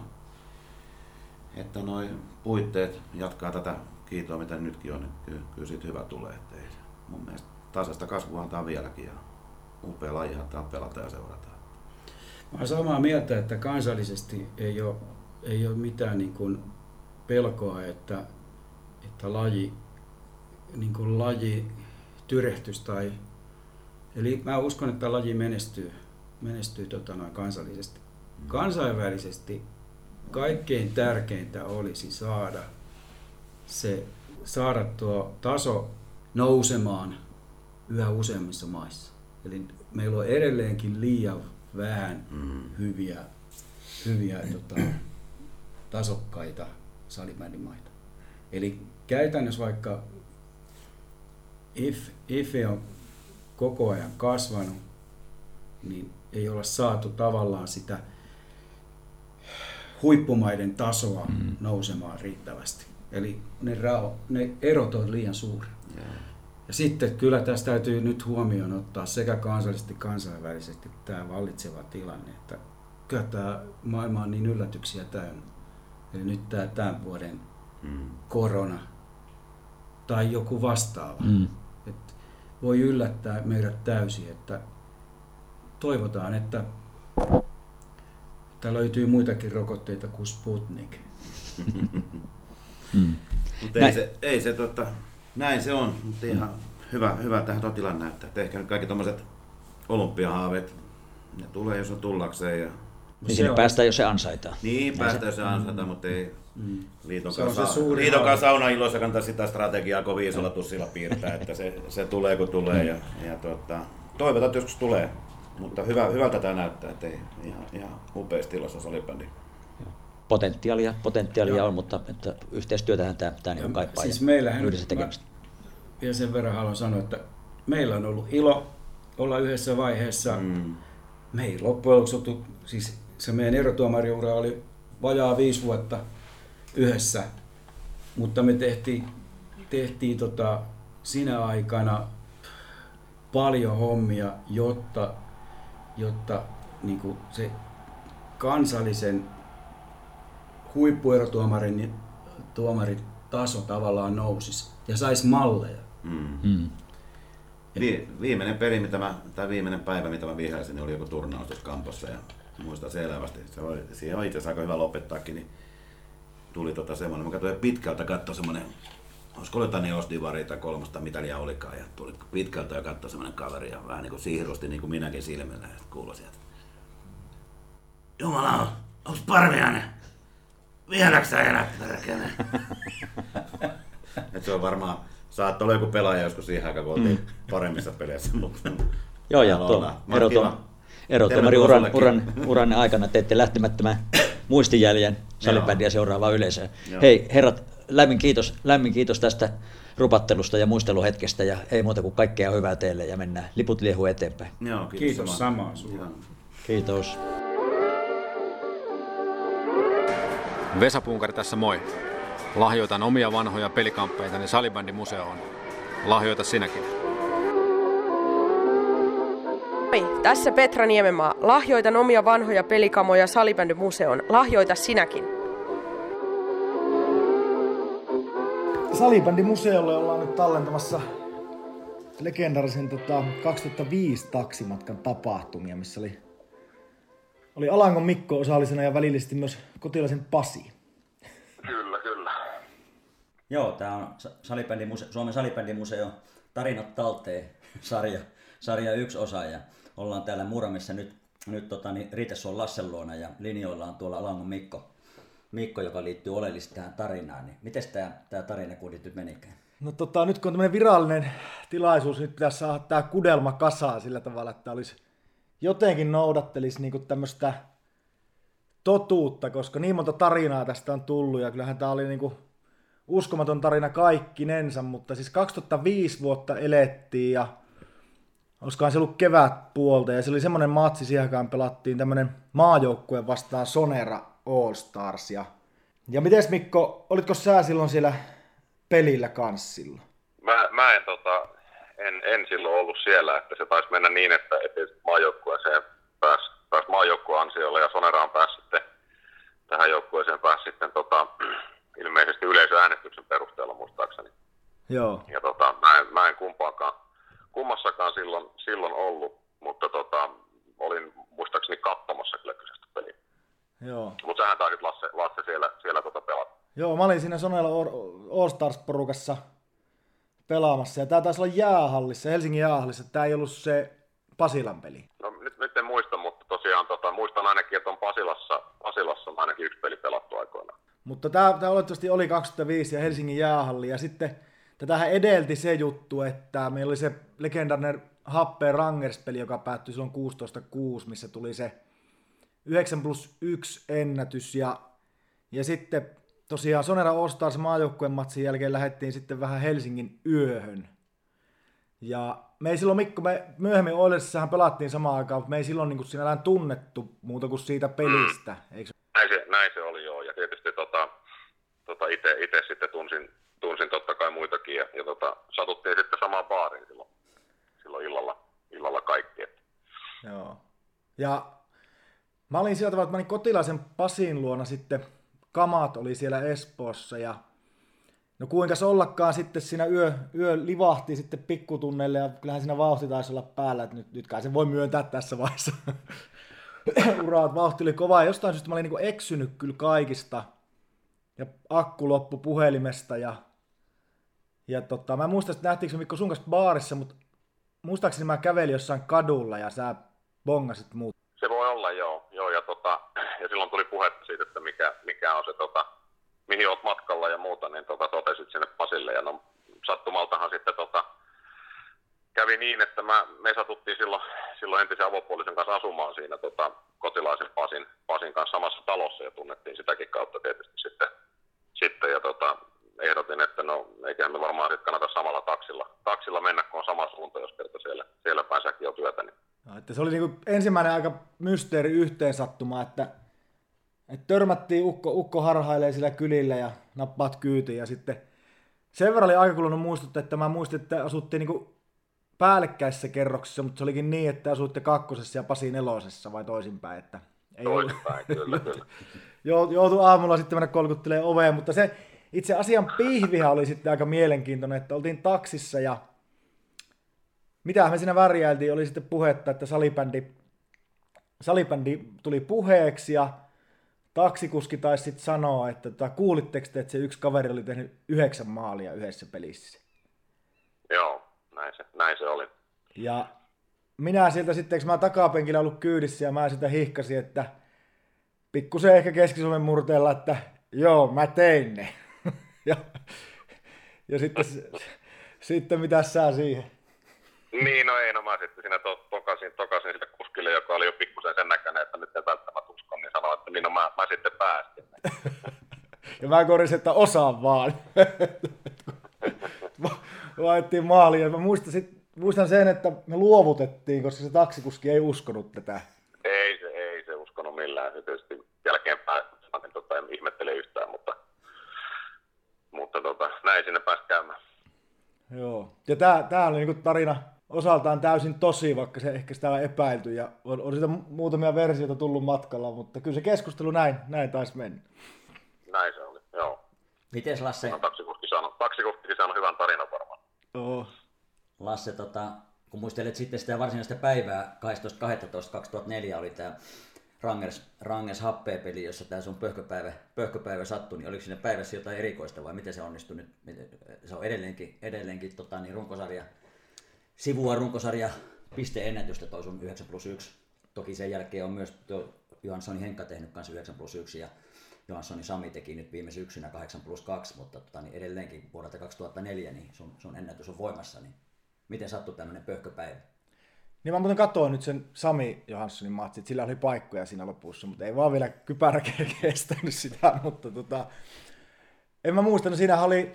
että noi puitteet jatkaa tätä kiitoa, mitä nytkin on, niin kyllä, kyllä siitä hyvä tulee. Et ei, mun mielestä tasasta kasvua tämä vieläkin ja upea lajihan tämä pelata ja seurata. Mä olen samaa mieltä, että kansallisesti ei ole, ei ole mitään niin kuin pelkoa, että, että laji, niin kuin laji tyrehtys tai... Eli mä uskon, että laji menestyy, menestyy tota noin kansallisesti. Kansainvälisesti kaikkein tärkeintä olisi saada se saada tuo taso nousemaan yhä useammissa maissa. Eli meillä on edelleenkin liian vähän Mm. hyviä, hyviä tota, tasokkaita salibändimaita. Eli käytännössä vaikka if, IFE on koko ajan kasvanut, niin ei olla saatu tavallaan sitä huippumaiden tasoa mm. nousemaan riittävästi. Eli ne, rao, ne erot on liian suuria. Ja, Ja sitten kyllä tässä täytyy nyt huomioon ottaa sekä kansallisesti että kansainvälisesti tämä vallitseva tilanne, että kyllä tämä maailma on niin yllätyksiä täynnä. Eli nyt tämä tämän vuoden mm. korona tai joku vastaava. Mm. Et voi yllättää meidät täysin, että toivotaan, että että löytyy muitakin rokotteita kuin Sputnik. Mm. Mutta Näin. ei se, ei se tota, näin se on, mutta ihan hyvä, hyvä tähän tuo tilanne näyttää. Että ehkä nyt kaikki tommoset olympiahaaveet, ne tulee jos on tullakseen ja Niin sinne on- päästään, jos se ansaitaan. niin päästään se ansata, mutta ei Mm. liiton Se on kanssa, se liiton kanssa saunailoissa kantaa sitä strategiaa kovin isolla tussilla piirtää, että se, se tulee kun tulee ja, ja tota, toivotaan, että joskus tulee. Mutta hyvä, hyvältä tämä näyttää, että ei, ihan, ihan upeassa tilassa salibändi. Potentiaalia, potentiaalia Joo. on, mutta että yhteistyötähän tämä, tämä niin kaipaa siis ja meillähän- yhdessä tekemistä. Ja sen verran haluan sanoa, että meillä on ollut ilo olla yhdessä vaiheessa. Mm. Me ei loppujen lopuksi oltu, siis se meidän erotuomariura oli vajaa viisi vuotta yhdessä, mutta me tehtiin, tehtiin tota, sinä aikana paljon hommia, jotta, jotta niin kuin se kansallisen huippuerotuomarin tuomarin taso tavallaan nousisi ja saisi malleja. Mm. Mm. Vi, viimeinen peli, mitä mä, tai viimeinen päivä, mitä mä vihäisin, niin oli joku turnaus tuossa kampossa ja muistan selvästi. Se oli, siihen on itse asiassa aika hyvä lopettaakin, niin tuli tota semmoinen, mä katsoin pitkältä katsoa semmoinen, olisiko ollut jotain Osdivaria tai kolmosta mitalia olikaan, ja tuli pitkältä ja katsoi semmoinen kaveri ja vähän niin kuin siihrusti niin kuin minäkin silmillä ja kuului sieltä. Jumala, onks Parviainen? Vieläks sä elät, perkele? Et se on varmaan, saattoi olla joku pelaaja joskus siihen aikaan, kun oltiin paremmissa peleissä, mutta Joo, ja tuo erotuomari Tervetuloa uran, sullekin. uran, uran aikana teette lähtemättömän muistijäljen salibändiä seuraavaan yleisöön. Joo. Hei herrat, lämmin kiitos, lämmin kiitos tästä rupattelusta ja muisteluhetkestä ja ei muuta kuin kaikkea hyvää teille ja mennään liput liehu eteenpäin. Joo, kiitos, Kiitos samaa sulle. Ihan. Kiitos. Vesa Punkari tässä moi. Lahjoitan omia vanhoja pelikamppeitani Salibändin museoon. Lahjoita sinäkin. Moi, tässä Petra Niemenmaa. Lahjoitan omia vanhoja pelikamoja Salibändy museoon. Lahjoita sinäkin. Salibändimuseolle ollaan nyt tallentamassa legendarisen tota, 2005 taksimatkan tapahtumia, missä oli, oli Alangon Mikko osallisena ja välillisesti myös kotilaisen Pasi. Kyllä, kyllä. Joo, tämä on Sa- salibändimuse- Suomen salibändimuseo Tarinat talteen sarja, sarja yksi osa ja ollaan täällä Muramissa nyt, nyt tota, niin Riitesuon Lassen luona ja linjoilla on tuolla Alangon Mikko, Mikko, joka liittyy oleellisesti tähän tarinaan. Niin miten tämä, tämä tarina kuitenkin nyt menikään? No tota, nyt kun on tämmöinen virallinen tilaisuus, nyt pitäisi saada tämä kudelma kasaan sillä tavalla, että olisi jotenkin noudattelisi niinku tämmöistä totuutta, koska niin monta tarinaa tästä on tullut ja kyllähän tämä oli niinku uskomaton tarina kaikkinensa, mutta siis 2005 vuotta elettiin ja olisikohan se ollut kevät puolta ja se oli semmoinen matsi, siihen pelattiin tämmöinen maajoukkue vastaan Sonera All Stars ja, mites Mikko, olitko sä silloin siellä pelillä kans silloin? Mä, mä en, tota, en, en silloin ollut siellä, että se taisi mennä niin, että, että maajoukkueeseen pääsi, pääsi maajoukkueen ansiolla ja Soneraan pääsi sitten tähän joukkueeseen pääsi sitten tota, ilmeisesti yleisöäänestyksen perusteella muistaakseni. Joo. Ja tota, mä, en, mä en kumpaakaan, kummassakaan silloin, silloin ollut, mutta tota, olin muistaakseni katsomassa kyllä kyseistä peliä. Joo. Mutta sähän taisit Lasse, Lasse siellä, siellä tota pelata. Joo, mä olin siinä Sonella All Stars-porukassa pelaamassa ja tää taisi olla jäähallissa, Helsingin jäähallissa. Tää ei ollut se Pasilan peli. No nyt, nyt en muista, mutta tosiaan tota, muistan ainakin, että on Pasilassa, Pasilassa on ainakin yksi peli pelattu aikoinaan. Mutta tämä, tämä oletettavasti oli 2005 ja Helsingin jäähalli. Ja sitten tätähän edelti se juttu, että meillä oli se legendarinen Happe Rangers-peli, joka päättyi silloin 16-6, missä tuli se 9 plus 1 ennätys. Ja, ja sitten tosiaan Sonera All Stars maajoukkueen matsin jälkeen lähdettiin sitten vähän Helsingin yöhön. Ja me ei silloin, Mikko, me myöhemmin Oilersissahan pelattiin samaan aikaan, mutta me ei silloin niin sinällään tunnettu muuta kuin siitä pelistä. Eikö Näin se, näin se oli joo, ja tietysti tota, tota itse sitten tunsin, tunsin totta kai muitakin, ja, ja tota, satuttiin sitten samaan baariin silloin, silloin illalla, illalla kaikki. Joo. Ja mä olin sillä tavalla, että mä olin kotilaisen Pasin luona sitten, kamat oli siellä Espoossa ja no kuinka se ollakaan sitten siinä yö, yö livahti sitten pikkutunneille ja kyllähän siinä vauhti taisi olla päällä, että nyt, nyt kai se voi myöntää tässä vaiheessa. Uraat vauhti oli kova ja jostain syystä mä olin niin eksynyt kyllä kaikista ja akku loppu puhelimesta ja, ja tota, mä en muista, että nähtiinkö Mikko sun kanssa baarissa, mutta muistaakseni mä kävelin jossain kadulla ja sä bongasit muut. Se voi olla joo, ja silloin tuli puhetta siitä, että mikä, mikä on se, tota, mihin olet matkalla ja muuta, niin tota, totesit sinne Pasille. Ja no, sattumaltahan sitten tota, kävi niin, että mä, me satuttiin silloin, silloin entisen avopuolisen kanssa asumaan siinä tota, kotilaisen Pasin, Pasin kanssa samassa talossa ja tunnettiin sitäkin kautta tietysti sitten. sitten ja tota, ehdotin, että no eiköhän me varmaan sitten kannata samalla taksilla, taksilla mennä, kun on sama suunta, jos kerta siellä, siellä päin säkin on työtä. Niin. No, että se oli niinku ensimmäinen aika mysteeri yhteensattuma, että, että törmättiin ukko, ukko harhailee sillä kylillä ja nappaat kyytiin ja sitten sen verran oli aika kulunut muistuttaa, että mä muistin, että asuttiin niinku päällekkäisessä kerroksessa, mutta se olikin niin, että asuitte kakkosessa ja Pasi nelosessa vai toisinpäin. Että ei toisinpäin, kyllä, kyllä. Joutu aamulla sitten mennä kolkuttelemaan oveen, mutta se itse asian pihvihan oli sitten aika mielenkiintoinen, että oltiin taksissa ja mitä me siinä värjäiltiin, oli sitten puhetta, että salibändi, salibändi tuli puheeksi ja taksikuski taisi sitten sanoa, että tota, kuulitteko te, että se yksi kaveri oli tehnyt yhdeksän maalia yhdessä pelissä? Joo, näin se, näin se oli. Ja minä sieltä sitten, kun mä takapenkillä ollut kyydissä ja mä sitä hihkasin, että pikkusen ehkä keski murteella, että joo, mä tein ne. ja, ja sitten, sitten mitä sä siihen? Niin, no ei, no mä sitten siinä to, tokasin, tokasin sille kuskille, joka oli jo pikkusen sen näköinen, että nyt ei välttämättä usko, niin sanoin, että niin no mä, mä sitten päästin. ja mä korisin, että osaan vaan. Laitettiin maaliin ja mä muistan, sit, muistan sen, että me luovutettiin, koska se taksikuski ei uskonut tätä. Ei se, ei se uskonut millään. Se tietysti jälkeenpäin niin tota, en ihmettele yhtään, mutta, mutta tota, näin sinne pääsi käymään. Joo. Ja tää oli niinku tarina osaltaan täysin tosi, vaikka se ehkä sitä on epäilty ja on, on sitä muutamia versioita tullut matkalla, mutta kyllä se keskustelu näin, näin taisi mennä. Näin se oli, joo. Miten Lasse? No, taksikuski saanut, taksikuski saanut hyvän tarinan varmaan. Oo. Lasse, tota, kun muistelet sitten sitä varsinaista päivää, 12.12.2004 oli tämä Rangers, Rangers happea-peli, jossa tämä sun pöhköpäivä, pöhköpäivä sattui, niin oliko siinä päivässä jotain erikoista vai miten se onnistui nyt? Se on edelleenkin, edelleenkin tota, niin runkosarja, sivua runkosarja pisteennätystä toi sun 9 plus 1. Toki sen jälkeen on myös Johanssonin Henkka tehnyt kanssa 9 plus 1 ja Johanssonin Sami teki nyt viime syksynä 8 plus 2, mutta tota, niin edelleenkin vuodelta 2004 niin sun, sun ennätys on voimassa. Niin miten sattui tämmöinen pöhköpäivä? Niin mä muuten katsoin nyt sen Sami Johanssonin matsi, että sillä oli paikkoja siinä lopussa, mutta ei vaan vielä kypärä kestänyt sitä, mutta tota, en mä muista, no siinä oli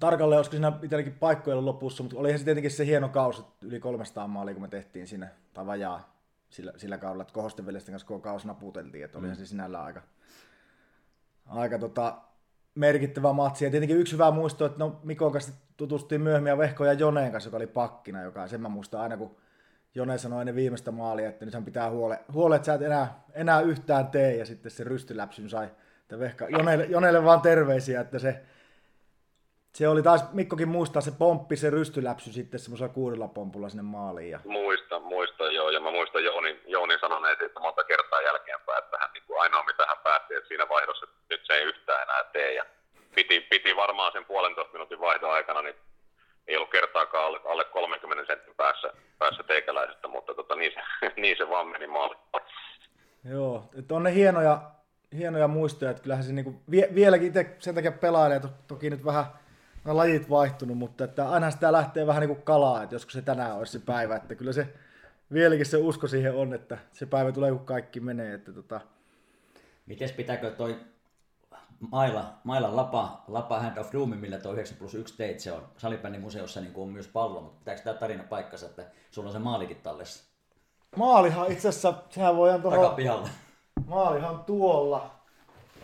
tarkalleen, olisiko siinä itselläkin paikkoja lopussa, mutta olihan se tietenkin se hieno kausi, yli 300 maalia, kun me tehtiin siinä, tai vajaa sillä, sillä kaudella, että Kohosten veljesten kanssa koko kausi naputeltiin, että olihan mm. se sinällään aika, aika tota, merkittävä matsi. Ja tietenkin yksi hyvä muisto, että no Mikon kanssa tutustui myöhemmin ja Vehko ja Joneen kanssa, joka oli pakkina, joka sen mä muistan aina, kun Jone sanoi ennen viimeistä maalia, että nythän pitää huole, huole että sä et enää, enää yhtään tee, ja sitten se rystyläpsyn sai. Että Vehka, Jonelle, Jonelle vaan terveisiä, että se, se oli taas, Mikkokin muistaa, se pomppi se rystyläpsy sitten semmoisella kuudella pompulla sinne maaliin. Ja... Muista, muista joo, ja mä muistan Jounin, Jounin sanoneet että monta kertaa jälkeenpäin, että hän niin kuin ainoa mitä hän päätti, että siinä vaihdossa että nyt se ei yhtään enää tee, ja piti, piti varmaan sen puolentoista minuutin vaihdon aikana, niin ei ollut kertaakaan alle, alle 30 sentin päässä, päässä teikäläisestä, mutta tota, niin, se, niin se vaan meni maali. Joo, että on ne hienoja, hienoja muistoja, että kyllähän se niinku, vie, vieläkin itse sen takia pelailee, to, toki nyt vähän on lajit vaihtunut, mutta että aina sitä lähtee vähän niin kuin kalaa, että joskus se tänään olisi se päivä, että kyllä se vieläkin se usko siihen on, että se päivä tulee kun kaikki menee. Että tota... Mites pitääkö toi Maila, Maila Lapa, Lapa Hand of Doom, millä tuo 9 plus 1 teit, se on Salibändin museossa niin on myös pallo, mutta pitääkö tämä tarina paikkansa, että sulla on se maalikin tallessa? Maalihan itse asiassa, sehän voidaan tuohon... Takapihalla. Maalihan tuolla,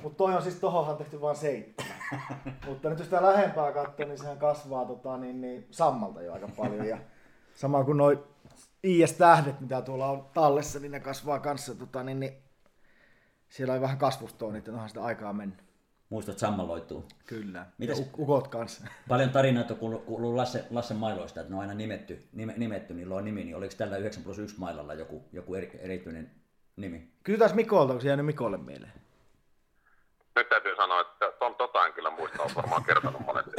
mutta toi on siis tohonhan tehty vain seitsemän. mutta nyt jos sitä lähempää katsoo, niin sehän kasvaa tota, niin, niin, sammalta jo aika paljon. Ja sama kuin noin IS-tähdet, mitä tuolla on tallessa, niin ne kasvaa kanssa. Tota, niin, niin, siellä on vähän kasvustoa, niin onhan sitä aikaa mennyt. Muistat sammalloituu. Kyllä. Mitäs, ja ukot kanssa. Paljon tarinoita kuuluu Lasse, Lasse mailoista, että ne on aina nimetty, nime, nimetty, niillä on nimi, niin oliko tällä 9 plus 1 mailalla joku, joku eri, erityinen nimi? Kysytään Mikolta, onko se jäänyt Mikolle mieleen? Nyt täytyy sanoa, että tota en kyllä muista, on varmaan kertonut monesti.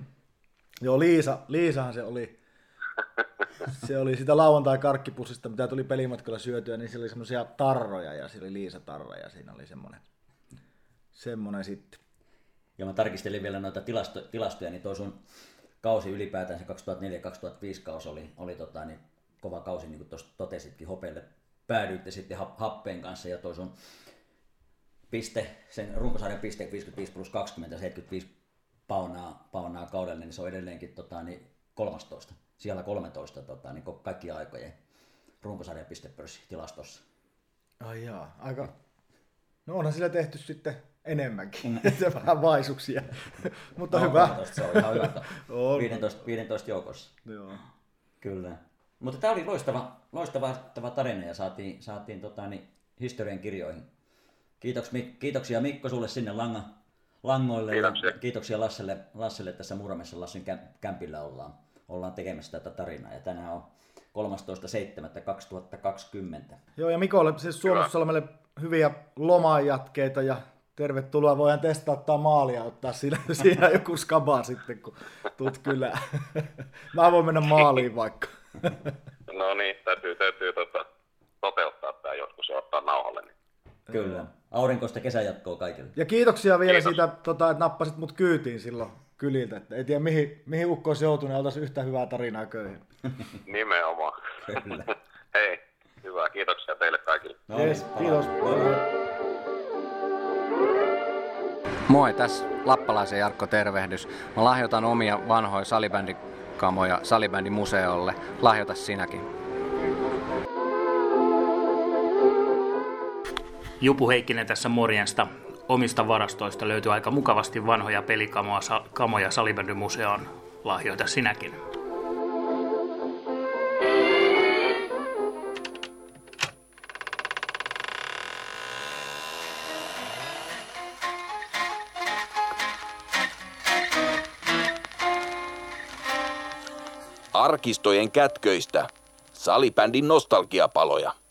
Joo, Liisa, Liisahan se oli. Se oli sitä lauantai-karkkipussista, mitä tuli pelimatkalla syötyä, niin siellä oli semmoisia tarroja ja siellä oli Liisa tarra ja siinä oli semmoinen semmoinen sitten. Ja mä tarkistelin vielä noita tilasto, tilastoja, niin toi sun kausi ylipäätään, se 2004-2005 kausi oli, oli tota, niin kova kausi, niin kuin tuossa totesitkin, hopeille päädyitte sitten happeen kanssa, ja toi sun piste, sen runkosarjan piste 55 plus 20, 75 paunaa, paunaa kaudelle, niin se on edelleenkin tota, niin 13, siellä 13 tota, niin kaikki aikojen runkosarjan pistepörssi tilastossa. Ai jaa, aika... No onhan sillä tehty sitten enemmänkin. Mm. se vähän vaisuksia. Mutta no, hyvä. Se on ihan hyvä. 15, 15 joukossa. Joo. Kyllä. Mutta tämä oli loistava, loistava, loistava tarina ja saatiin, saatiin tota, niin, historian kirjoihin. Kiitoks, kiitoksia Mikko sulle sinne langa, langoille Kiitoksia. ja kiitoksia Lasselle, Lasselle tässä Muramessa Lassin käm- kämpillä ollaan, ollaan tekemässä tätä tarinaa. Ja tänään on 13.7.2020. Joo, ja Mikolle siis Suomussalmelle hyviä lomajatkeita ja tervetuloa. Voidaan testauttaa maalia ja ottaa siinä, siinä joku skaba sitten, kun tuut kylään. Mä voin mennä maaliin vaikka. No niin, täytyy, täytyy tota, toteuttaa tämä joskus ja ottaa nauhalle. Niin. Kyllä. Aurinkoista kesäjatkoa kaikille. Ja kiitoksia vielä Kiitos. siitä, tota, että nappasit mut kyytiin silloin kyliltä. Että ei tiedä mihin, mihin ukko olisi joutunut ja oltaisiin yhtä hyvää tarinaa köyhin. Nimenomaan. Kyllä. Hei, hyvä. Kiitoksia teille kaikille. No Yes, niin, kiitos. Moi, moi. Moi, tässä Lappalaisen Jarkko tervehdys. Mä lahjoitan omia vanhoja salibändikamoja salibändimuseolle. Lahjoita sinäkin. Jupu Heikkinen tässä morjesta. Omista varastoista löytyy aika mukavasti vanhoja pelikamoja kamoja Salibändymuseoon. Lahjoita sinäkin. Arkistojen kätköistä. Salibändin nostalgiapaloja.